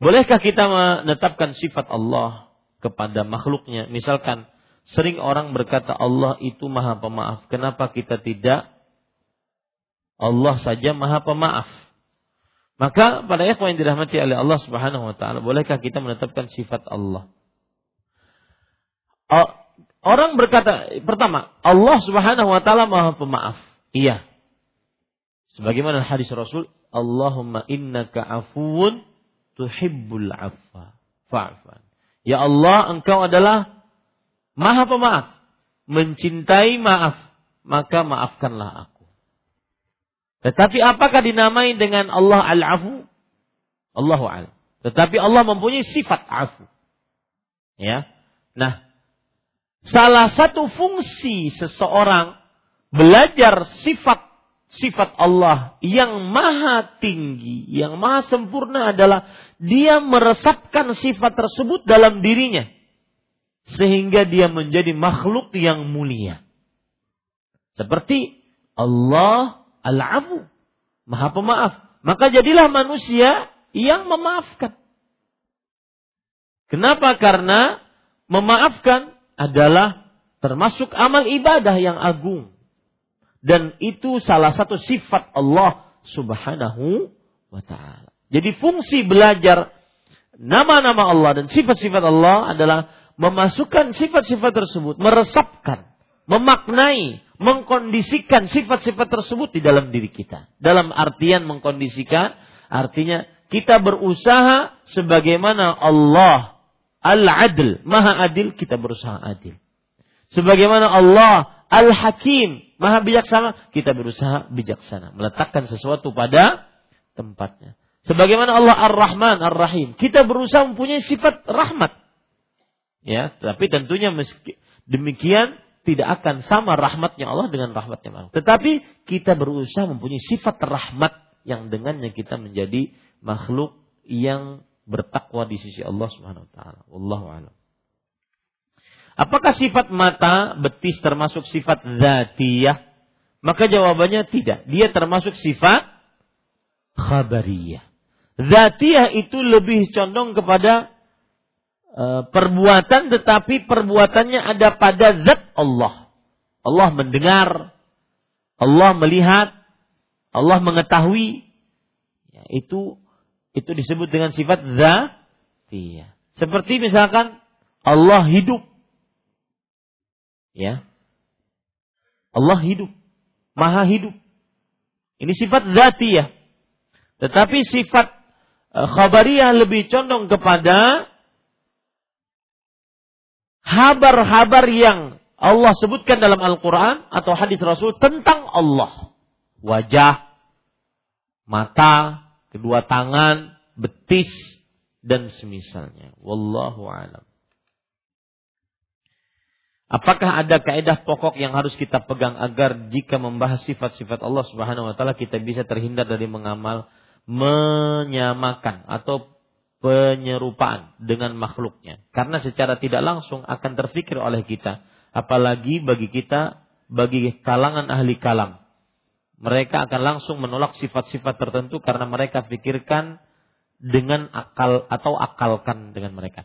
Bolehkah kita menetapkan sifat Allah kepada makhluknya? Misalkan sering orang berkata Allah itu maha pemaaf. Kenapa kita tidak? Allah saja maha pemaaf. Maka pada ikhwan yang dirahmati oleh Allah Subhanahu wa taala, bolehkah kita menetapkan sifat Allah? Orang berkata pertama, Allah Subhanahu wa taala Maha Pemaaf. Iya. Sebagaimana hadis Rasul, Allahumma innaka afuwun tuhibbul afwa. Ya Allah, Engkau adalah Maha Pemaaf, mencintai maaf, maka maafkanlah aku. Tetapi apakah dinamai dengan Allah al-afu? Allahu a'lam. Tetapi Allah mempunyai sifat afu. Ya. Nah, salah satu fungsi seseorang belajar sifat sifat Allah yang maha tinggi, yang maha sempurna adalah dia meresapkan sifat tersebut dalam dirinya sehingga dia menjadi makhluk yang mulia. Seperti Allah Al-afu. Maha pemaaf. Maka jadilah manusia yang memaafkan. Kenapa? Karena memaafkan adalah termasuk amal ibadah yang agung. Dan itu salah satu sifat Allah subhanahu wa ta'ala. Jadi fungsi belajar nama-nama Allah dan sifat-sifat Allah adalah memasukkan sifat-sifat tersebut, meresapkan, memaknai, mengkondisikan sifat-sifat tersebut di dalam diri kita. Dalam artian mengkondisikan, artinya kita berusaha sebagaimana Allah Al-Adil, Maha Adil, kita berusaha adil. Sebagaimana Allah Al-Hakim, Maha Bijaksana, kita berusaha bijaksana. Meletakkan sesuatu pada tempatnya. Sebagaimana Allah Ar-Rahman, Ar-Rahim, kita berusaha mempunyai sifat rahmat. Ya, tapi tentunya meski, demikian tidak akan sama rahmatnya Allah dengan rahmatnya manusia. Tetapi kita berusaha mempunyai sifat rahmat yang dengannya kita menjadi makhluk yang bertakwa di sisi Allah Subhanahu wa taala. Wallahu a'lam. Apakah sifat mata betis termasuk sifat zatiyah? Maka jawabannya tidak. Dia termasuk sifat khabariyah. Zatiyah itu lebih condong kepada perbuatan tetapi perbuatannya ada pada zat Allah. Allah mendengar, Allah melihat, Allah mengetahui. Ya, itu itu disebut dengan sifat zatiyah. Seperti misalkan Allah hidup. Ya. Allah hidup. Maha hidup. Ini sifat zatiyah. Tetapi sifat e, khabariyah lebih condong kepada habar-habar yang Allah sebutkan dalam Al-Quran atau hadis Rasul tentang Allah. Wajah, mata, kedua tangan, betis, dan semisalnya. Wallahu alam. Apakah ada kaidah pokok yang harus kita pegang agar jika membahas sifat-sifat Allah Subhanahu wa taala kita bisa terhindar dari mengamal menyamakan atau penyerupaan dengan makhluknya. Karena secara tidak langsung akan terfikir oleh kita. Apalagi bagi kita, bagi kalangan ahli kalam. Mereka akan langsung menolak sifat-sifat tertentu karena mereka pikirkan dengan akal atau akalkan dengan mereka.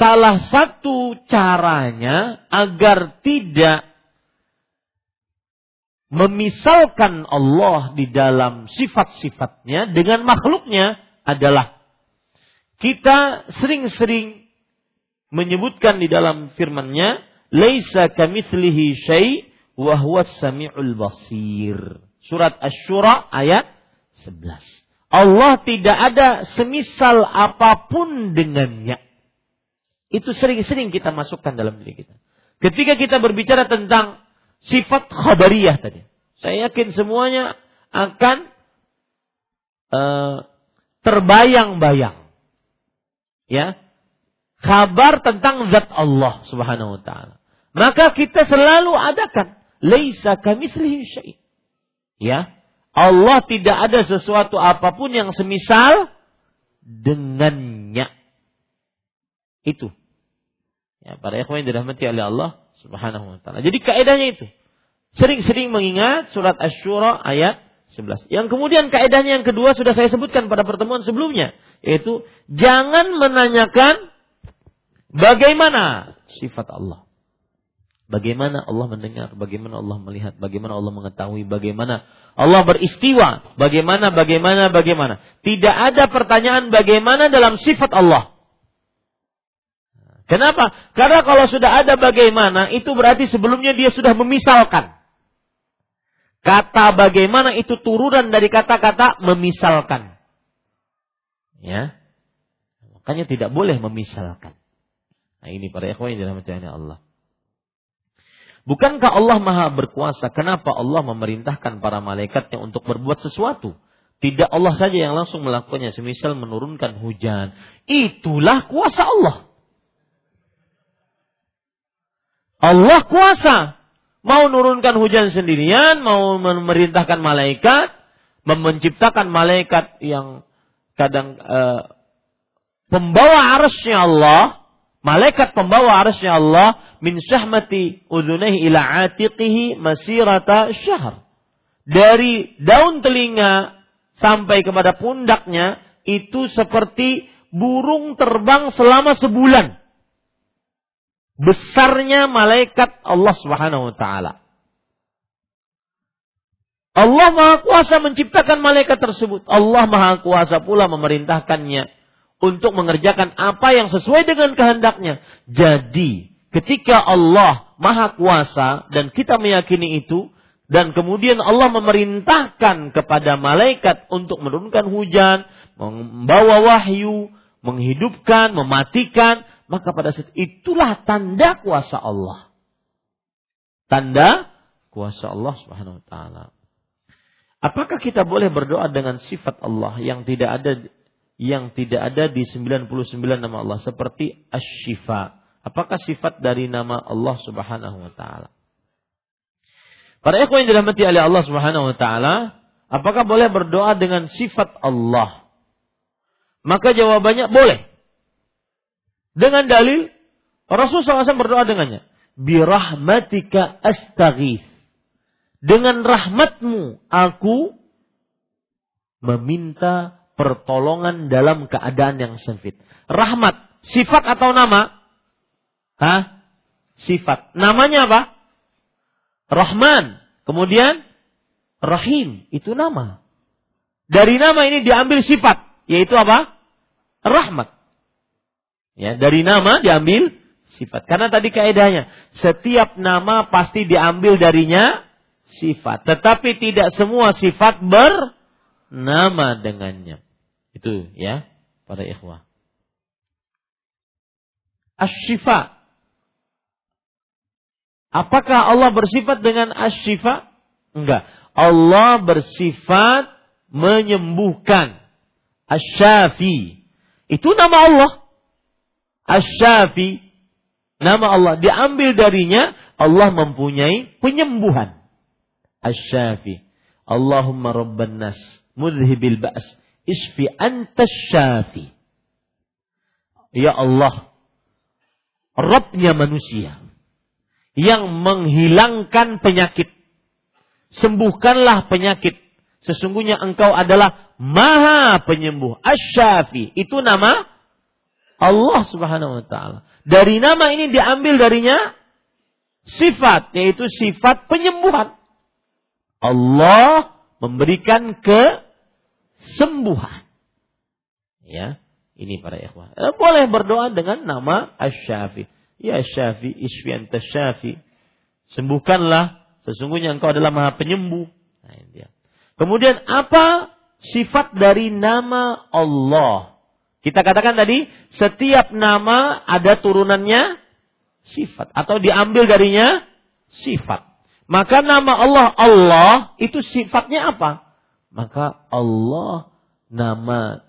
Salah satu caranya agar tidak memisalkan Allah di dalam sifat-sifatnya dengan makhluknya adalah kita sering-sering menyebutkan di dalam firman-Nya, "Laisa kamitslihi syai' wa huwas samiul basir." Surat Asy-Syura ayat 11. Allah tidak ada semisal apa pun dengannya. Itu sering-sering kita masukkan dalam diri kita. Ketika kita berbicara tentang sifat khabariyah tadi. Saya yakin semuanya akan uh, terbayang-bayang. Ya. Kabar tentang zat Allah subhanahu wa ta'ala. Maka kita selalu adakan. Laisa kamislihi syai'. Ya. Allah tidak ada sesuatu apa pun yang semisal dengannya. Itu. Ya, para ikhwan yang dirahmati oleh Allah Subhanahu wa taala. Jadi kaidahnya itu. Sering-sering mengingat surat Asy-Syura ayat 11. Yang kemudian kaidahnya yang kedua sudah saya sebutkan pada pertemuan sebelumnya, yaitu jangan menanyakan bagaimana sifat Allah. Bagaimana Allah mendengar, bagaimana Allah melihat, bagaimana Allah mengetahui, bagaimana Allah beristiwa, bagaimana, bagaimana, bagaimana. Tidak ada pertanyaan bagaimana dalam sifat Allah. Kenapa? Karena kalau sudah ada bagaimana, itu berarti sebelumnya dia sudah memisalkan. Kata bagaimana itu turunan dari kata-kata memisalkan. Ya. Makanya tidak boleh memisalkan. Nah ini para ikhwan yang dirahmati Allah. Bukankah Allah maha berkuasa? Kenapa Allah memerintahkan para malaikatnya untuk berbuat sesuatu? Tidak Allah saja yang langsung melakukannya, semisal menurunkan hujan. Itulah kuasa Allah. Allah kuasa. Mau menurunkan hujan sendirian, mau memerintahkan malaikat, menciptakan malaikat yang kadang uh, pembawa arasnya Allah, Malaikat pembawa arasnya Allah min syahmati udhunaihi ila atiqihi masirata syahr. Dari daun telinga sampai kepada pundaknya itu seperti burung terbang selama sebulan. Besarnya malaikat Allah Subhanahu wa taala. Allah Maha Kuasa menciptakan malaikat tersebut. Allah Maha Kuasa pula memerintahkannya untuk mengerjakan apa yang sesuai dengan kehendaknya. Jadi, ketika Allah Maha Kuasa dan kita meyakini itu, dan kemudian Allah memerintahkan kepada malaikat untuk menurunkan hujan, membawa wahyu, menghidupkan, mematikan, maka pada saat itulah tanda kuasa Allah. Tanda kuasa Allah Subhanahu wa taala. Apakah kita boleh berdoa dengan sifat Allah yang tidak ada yang tidak ada di 99 nama Allah seperti Asy-Syifa. Apakah sifat dari nama Allah Subhanahu wa taala? Para ikhwan yang dirahmati oleh Allah Subhanahu wa taala, apakah boleh berdoa dengan sifat Allah? Maka jawabannya boleh. Dengan dalil Rasulullah SAW berdoa dengannya. Birahmatika astaghith. Dengan rahmatmu aku meminta pertolongan dalam keadaan yang sempit. Rahmat, sifat atau nama? Hah? Sifat. Namanya apa? Rahman. Kemudian Rahim, itu nama. Dari nama ini diambil sifat, yaitu apa? Rahmat. Ya, dari nama diambil sifat. Karena tadi kaidahnya, setiap nama pasti diambil darinya sifat. Tetapi tidak semua sifat ber nama dengannya. Itu ya, pada ikhwah. Asyifa. Apakah Allah bersifat dengan asyifa? Enggak. Allah bersifat menyembuhkan. Asyafi. Itu nama Allah. Asyafi. Nama Allah. Diambil darinya Allah mempunyai penyembuhan. Asyafi. Allahumma rabban nas mudhibil ba's isfi anta syafi. Ya Allah, Rabbnya manusia yang menghilangkan penyakit. Sembuhkanlah penyakit. Sesungguhnya engkau adalah maha penyembuh. Asyafi. Itu nama Allah subhanahu wa ta'ala. Dari nama ini diambil darinya sifat. Yaitu sifat penyembuhan. Allah memberikan kesembuhan. Ya, ini para ikhwah. Eh, boleh berdoa dengan nama Asy-Syafi. Ya Syafi, isfi Syafi. Sembuhkanlah, sesungguhnya engkau adalah Maha Penyembuh. Nah, dia. Kemudian apa sifat dari nama Allah. Kita katakan tadi, setiap nama ada turunannya sifat atau diambil darinya sifat. Maka nama Allah Allah itu sifatnya apa? Maka Allah nama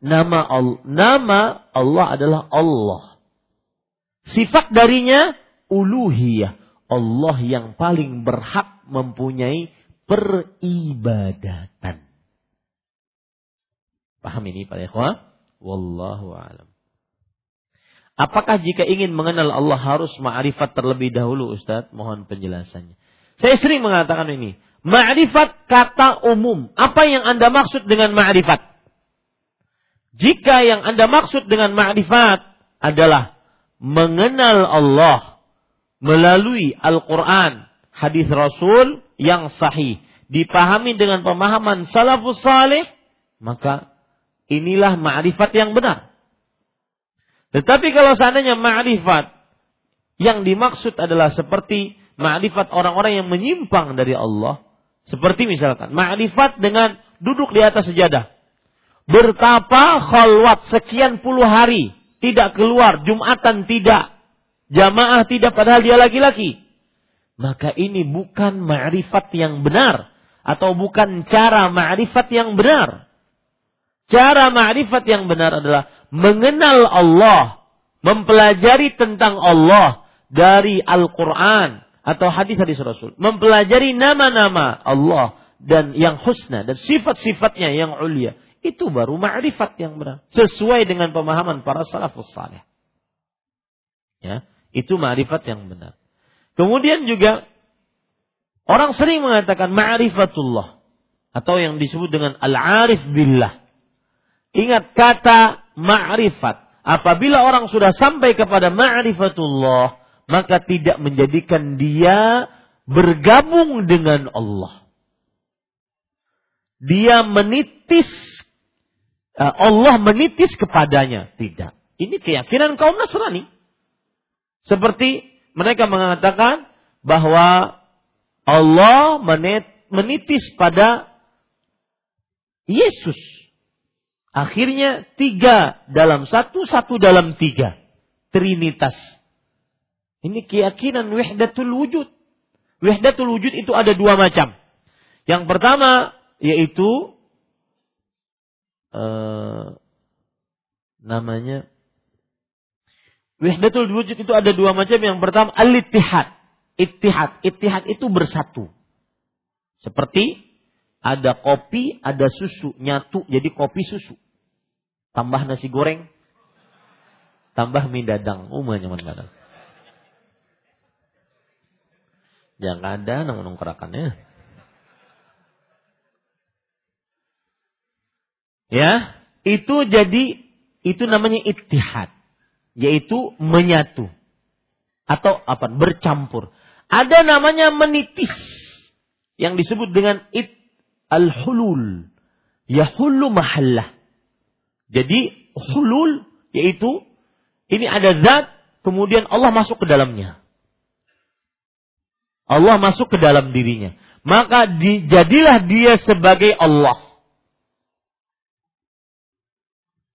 nama nama Allah adalah Allah. Sifat darinya uluhiyah. Allah yang paling berhak mempunyai peribadatan. Paham ini Pak ikhwah? Wallahu alam. Apakah jika ingin mengenal Allah harus ma'rifat terlebih dahulu Ustaz? Mohon penjelasannya. Saya sering mengatakan ini. Ma'rifat kata umum. Apa yang Anda maksud dengan ma'rifat? Jika yang Anda maksud dengan ma'rifat adalah mengenal Allah melalui Al-Quran, hadis Rasul yang sahih, dipahami dengan pemahaman salafus salih, maka inilah ma'rifat yang benar. Tetapi kalau seandainya ma'rifat yang dimaksud adalah seperti ma'rifat orang-orang yang menyimpang dari Allah, seperti misalkan ma'rifat dengan duduk di atas sejadah. Bertapa khalwat sekian puluh hari, tidak keluar, Jumatan tidak, jamaah tidak padahal dia laki-laki. Maka ini bukan ma'rifat yang benar atau bukan cara ma'rifat yang benar. Cara ma'rifat yang benar adalah mengenal Allah, mempelajari tentang Allah dari Al-Quran atau hadis-hadis Rasul, mempelajari nama-nama Allah dan yang husna dan sifat-sifatnya yang ulia, itu baru ma'rifat yang benar, sesuai dengan pemahaman para salafus saleh. Ya, itu ma'rifat yang benar. Kemudian juga orang sering mengatakan ma'rifatullah atau yang disebut dengan al-arif billah. Ingat kata ma'rifat. Apabila orang sudah sampai kepada ma'rifatullah, maka tidak menjadikan dia bergabung dengan Allah. Dia menitis eh, Allah menitis kepadanya, tidak. Ini keyakinan kaum Nasrani. Seperti mereka mengatakan bahwa Allah menitis pada Yesus. Akhirnya tiga dalam satu, satu dalam tiga. Trinitas. Ini keyakinan wahdatul wujud. Wahdatul wujud itu ada dua macam. Yang pertama yaitu uh, namanya wahdatul wujud itu ada dua macam. Yang pertama al-ittihad. Ittihad. Ittihad itu bersatu. Seperti ada kopi, ada susu, nyatu jadi kopi susu. Tambah nasi goreng, tambah mie dadang, umumnya mie Jangan ada namun kerakannya. Ya, itu jadi itu namanya ittihad, yaitu menyatu atau apa? bercampur. Ada namanya menitis yang disebut dengan it al-hulul. Yahullu mahallah. Jadi hulul yaitu ini ada zat kemudian Allah masuk ke dalamnya. Allah masuk ke dalam dirinya. Maka di, jadilah dia sebagai Allah.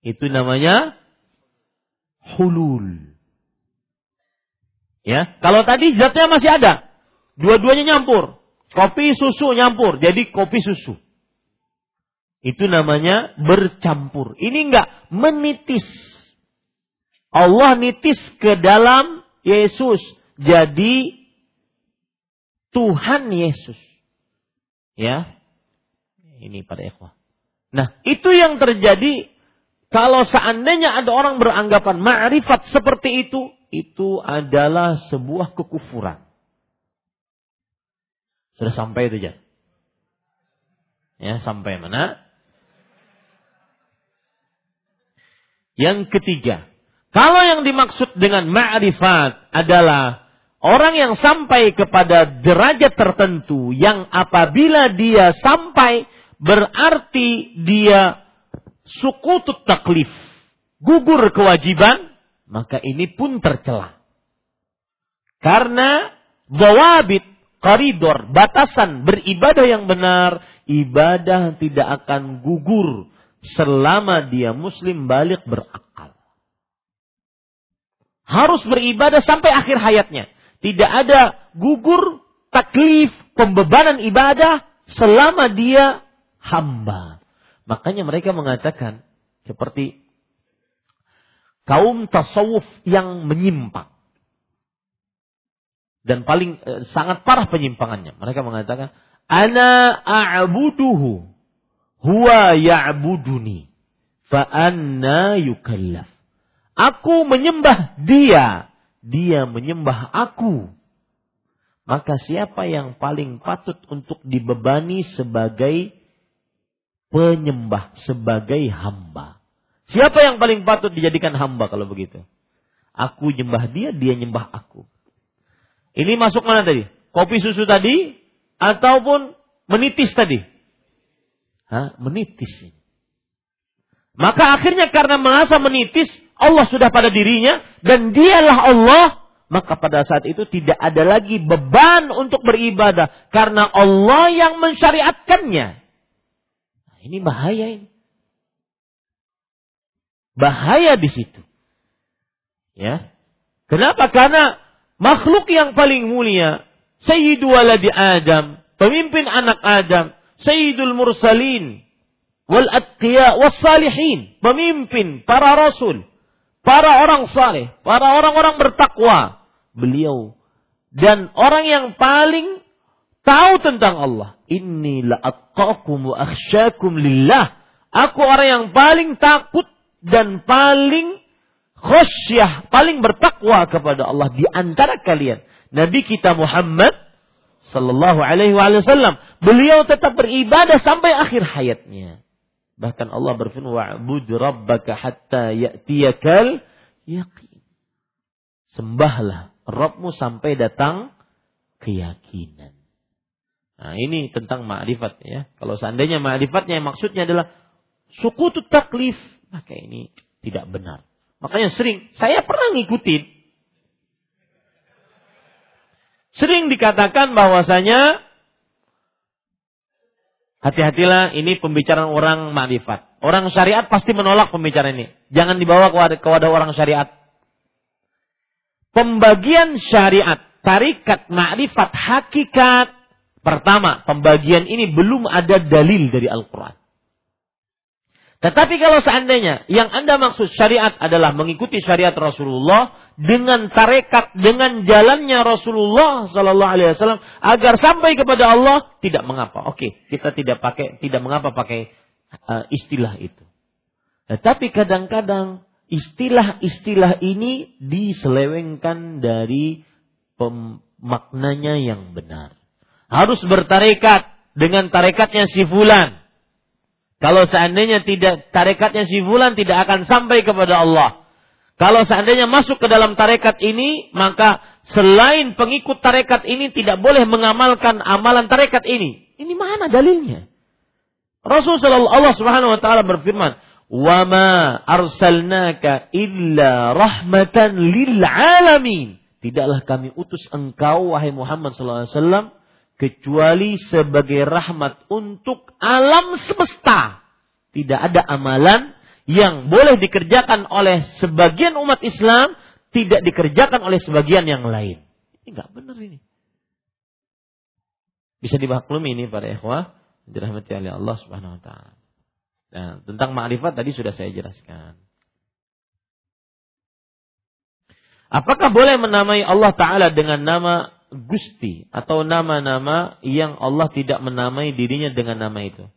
Itu namanya hulul. Ya, kalau tadi zatnya masih ada, dua-duanya nyampur. Kopi susu nyampur, jadi kopi susu. Itu namanya bercampur. Ini enggak menitis. Allah nitis ke dalam Yesus. Jadi Tuhan Yesus. Ya. Ini pada ikhwah. Nah, itu yang terjadi kalau seandainya ada orang beranggapan ma'rifat seperti itu, itu adalah sebuah kekufuran. Sudah sampai itu ya. Ya, sampai mana? Yang ketiga, kalau yang dimaksud dengan ma'rifat adalah orang yang sampai kepada derajat tertentu yang apabila dia sampai berarti dia sukutut taklif, gugur kewajiban, maka ini pun tercela. Karena bawabit koridor, batasan beribadah yang benar ibadah tidak akan gugur selama dia muslim balik berakal. Harus beribadah sampai akhir hayatnya. Tidak ada gugur taklif pembebanan ibadah selama dia hamba. Makanya mereka mengatakan seperti kaum tasawuf yang menyimpang. Dan paling eh, sangat parah penyimpangannya. Mereka mengatakan, "Ana a'buduhu huwa ya'buduni fa anna yukallaf." Aku menyembah dia, dia menyembah aku. Maka siapa yang paling patut untuk dibebani sebagai penyembah, sebagai hamba? Siapa yang paling patut dijadikan hamba kalau begitu? Aku nyembah dia, dia nyembah aku. Ini masuk mana tadi? Kopi susu tadi ataupun menitis tadi? Hah? Menitis. Maka akhirnya karena merasa menitis, Allah sudah pada dirinya dan dialah Allah, maka pada saat itu tidak ada lagi beban untuk beribadah karena Allah yang mensyariatkannya. Nah, ini bahaya ini. Bahaya di situ. Ya. Kenapa? Karena makhluk yang paling mulia, Sayyidu waladi Adam, pemimpin anak Adam, Sayyidul Mursalin, wal atqiya was salihin, pemimpin para rasul, para orang saleh, para orang-orang bertakwa, beliau dan orang yang paling tahu tentang Allah. Inilah atqakum wa akhsyakum lillah. Aku orang yang paling takut dan paling khosyah, paling bertakwa kepada Allah di antara kalian. Nabi kita Muhammad sallallahu alaihi wasallam, beliau tetap beribadah sampai akhir hayatnya. Bahkan Allah berfirman, "Wa'bud rabbaka hatta ya'tiyakal yaqin." Sembahlah Rabbmu sampai datang keyakinan. Nah, ini tentang ma'rifat ya. Kalau seandainya ma'rifatnya maksudnya adalah suku taklif, maka ini tidak benar. Makanya sering, saya pernah ngikutin. Sering dikatakan bahwasanya hati-hatilah ini pembicaraan orang makrifat. Orang syariat pasti menolak pembicaraan ini. Jangan dibawa ke wadah orang syariat. Pembagian syariat, tarikat, makrifat, hakikat. Pertama, pembagian ini belum ada dalil dari Al-Quran. Tetapi kalau seandainya yang Anda maksud syariat adalah mengikuti syariat Rasulullah dengan tarekat, dengan jalannya Rasulullah Sallallahu Alaihi Wasallam agar sampai kepada Allah, tidak mengapa. Oke, kita tidak pakai, tidak mengapa pakai uh, istilah itu. Tetapi kadang-kadang istilah-istilah ini diselewengkan dari pemaknanya yang benar. Harus bertarekat dengan tarekatnya si fulan kalau seandainya tidak tarekatnya si fulan tidak akan sampai kepada Allah. Kalau seandainya masuk ke dalam tarekat ini, maka selain pengikut tarekat ini tidak boleh mengamalkan amalan tarekat ini. Ini mana dalilnya? Rasulullah Allah Subhanahu wa taala berfirman, "Wa ma arsalnaka illa rahmatan lil alamin." Tidaklah kami utus engkau wahai Muhammad sallallahu alaihi wasallam kecuali sebagai rahmat untuk alam semesta. Tidak ada amalan yang boleh dikerjakan oleh sebagian umat Islam, tidak dikerjakan oleh sebagian yang lain. Ini nggak benar ini. Bisa dimaklumi ini para ikhwah, dirahmati oleh Allah Subhanahu wa taala. Nah, tentang ma'rifat tadi sudah saya jelaskan. Apakah boleh menamai Allah Ta'ala dengan nama Gusti atau nama-nama yang Allah tidak menamai dirinya dengan nama itu?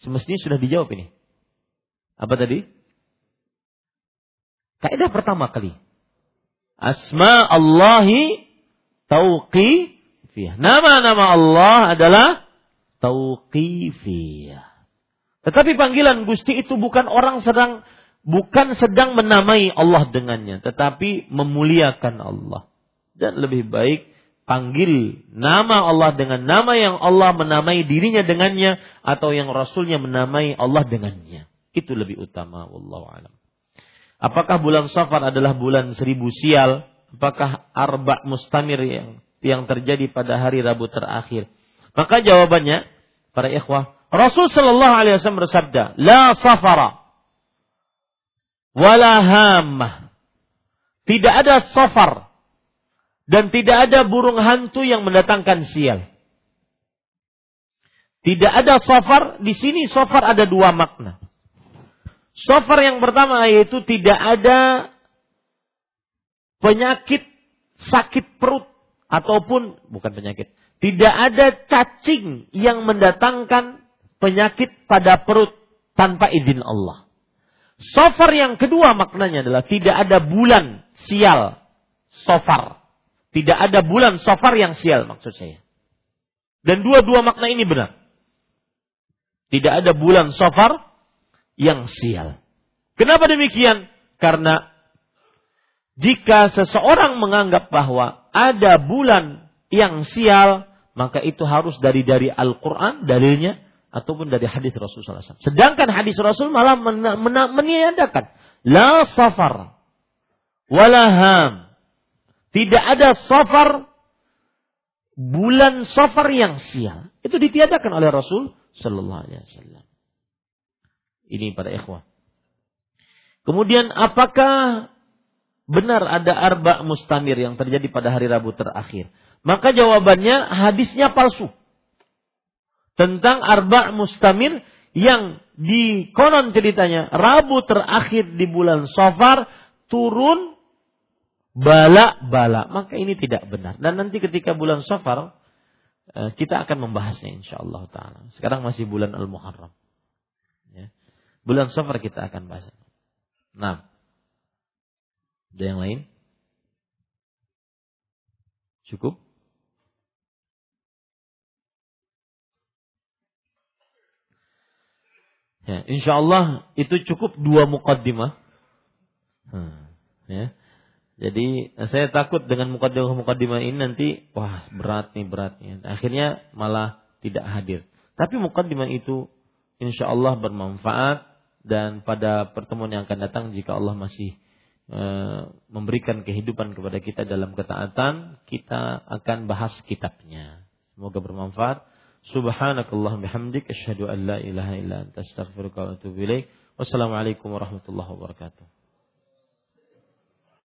Semestinya sudah dijawab ini. Apa tadi? Kaidah pertama kali. Asma Allahi tauqifiyah. Nama-nama Allah adalah tauqifiyah. Tetapi panggilan Gusti itu bukan orang sedang bukan sedang menamai Allah dengannya, tetapi memuliakan Allah. Dan lebih baik panggil nama Allah dengan nama yang Allah menamai dirinya dengannya atau yang Rasulnya menamai Allah dengannya. Itu lebih utama. Wallahu alam. Apakah bulan Safar adalah bulan seribu sial? Apakah arba mustamir yang yang terjadi pada hari Rabu terakhir? Maka jawabannya para ikhwah, Rasul Shallallahu Alaihi Wasallam bersabda, la safara, wala hamah. Tidak ada safar dan tidak ada burung hantu yang mendatangkan sial. Tidak ada safar, di sini safar ada dua makna. Safar yang pertama yaitu tidak ada penyakit sakit perut ataupun bukan penyakit. Tidak ada cacing yang mendatangkan penyakit pada perut tanpa izin Allah. Safar yang kedua maknanya adalah tidak ada bulan sial. Safar. Tidak ada bulan safar yang sial maksud saya. Dan dua-dua makna ini benar. Tidak ada bulan safar yang sial. Kenapa demikian? Karena jika seseorang menganggap bahwa ada bulan yang sial, maka itu harus dari dari Al-Quran dalilnya ataupun dari hadis Rasulullah SAW. Sedangkan hadis Rasul malah meniadakan la safar walaham. Tidak ada safar bulan safar yang sial. Itu ditiadakan oleh Rasul Sallallahu Alaihi Wasallam. Ini para ikhwah. Kemudian apakah benar ada arba mustamir yang terjadi pada hari Rabu terakhir? Maka jawabannya hadisnya palsu. Tentang arba mustamir yang di konon ceritanya Rabu terakhir di bulan Safar turun bala-bala. Maka ini tidak benar. Dan nanti ketika bulan Safar Eh, kita akan membahasnya insya Allah taala. Sekarang masih bulan Al-Muharram. Bulan Safar kita akan bahas. Nah. Ada yang lain? Cukup? Ya, insya Allah itu cukup dua mukaddimah. Hmm, ya. Jadi saya takut dengan mukaddimah-mukaddimah ini nanti wah berat nih beratnya. Akhirnya malah tidak hadir. Tapi mukaddimah itu insya Allah bermanfaat dan pada pertemuan yang akan datang jika Allah masih e, memberikan kehidupan kepada kita dalam ketaatan, kita akan bahas kitabnya. Semoga bermanfaat. Subhanakallah bihamdik asyhadu an la ilaha illa anta astaghfiruka wa atubu ilaik. Wassalamualaikum warahmatullahi wabarakatuh.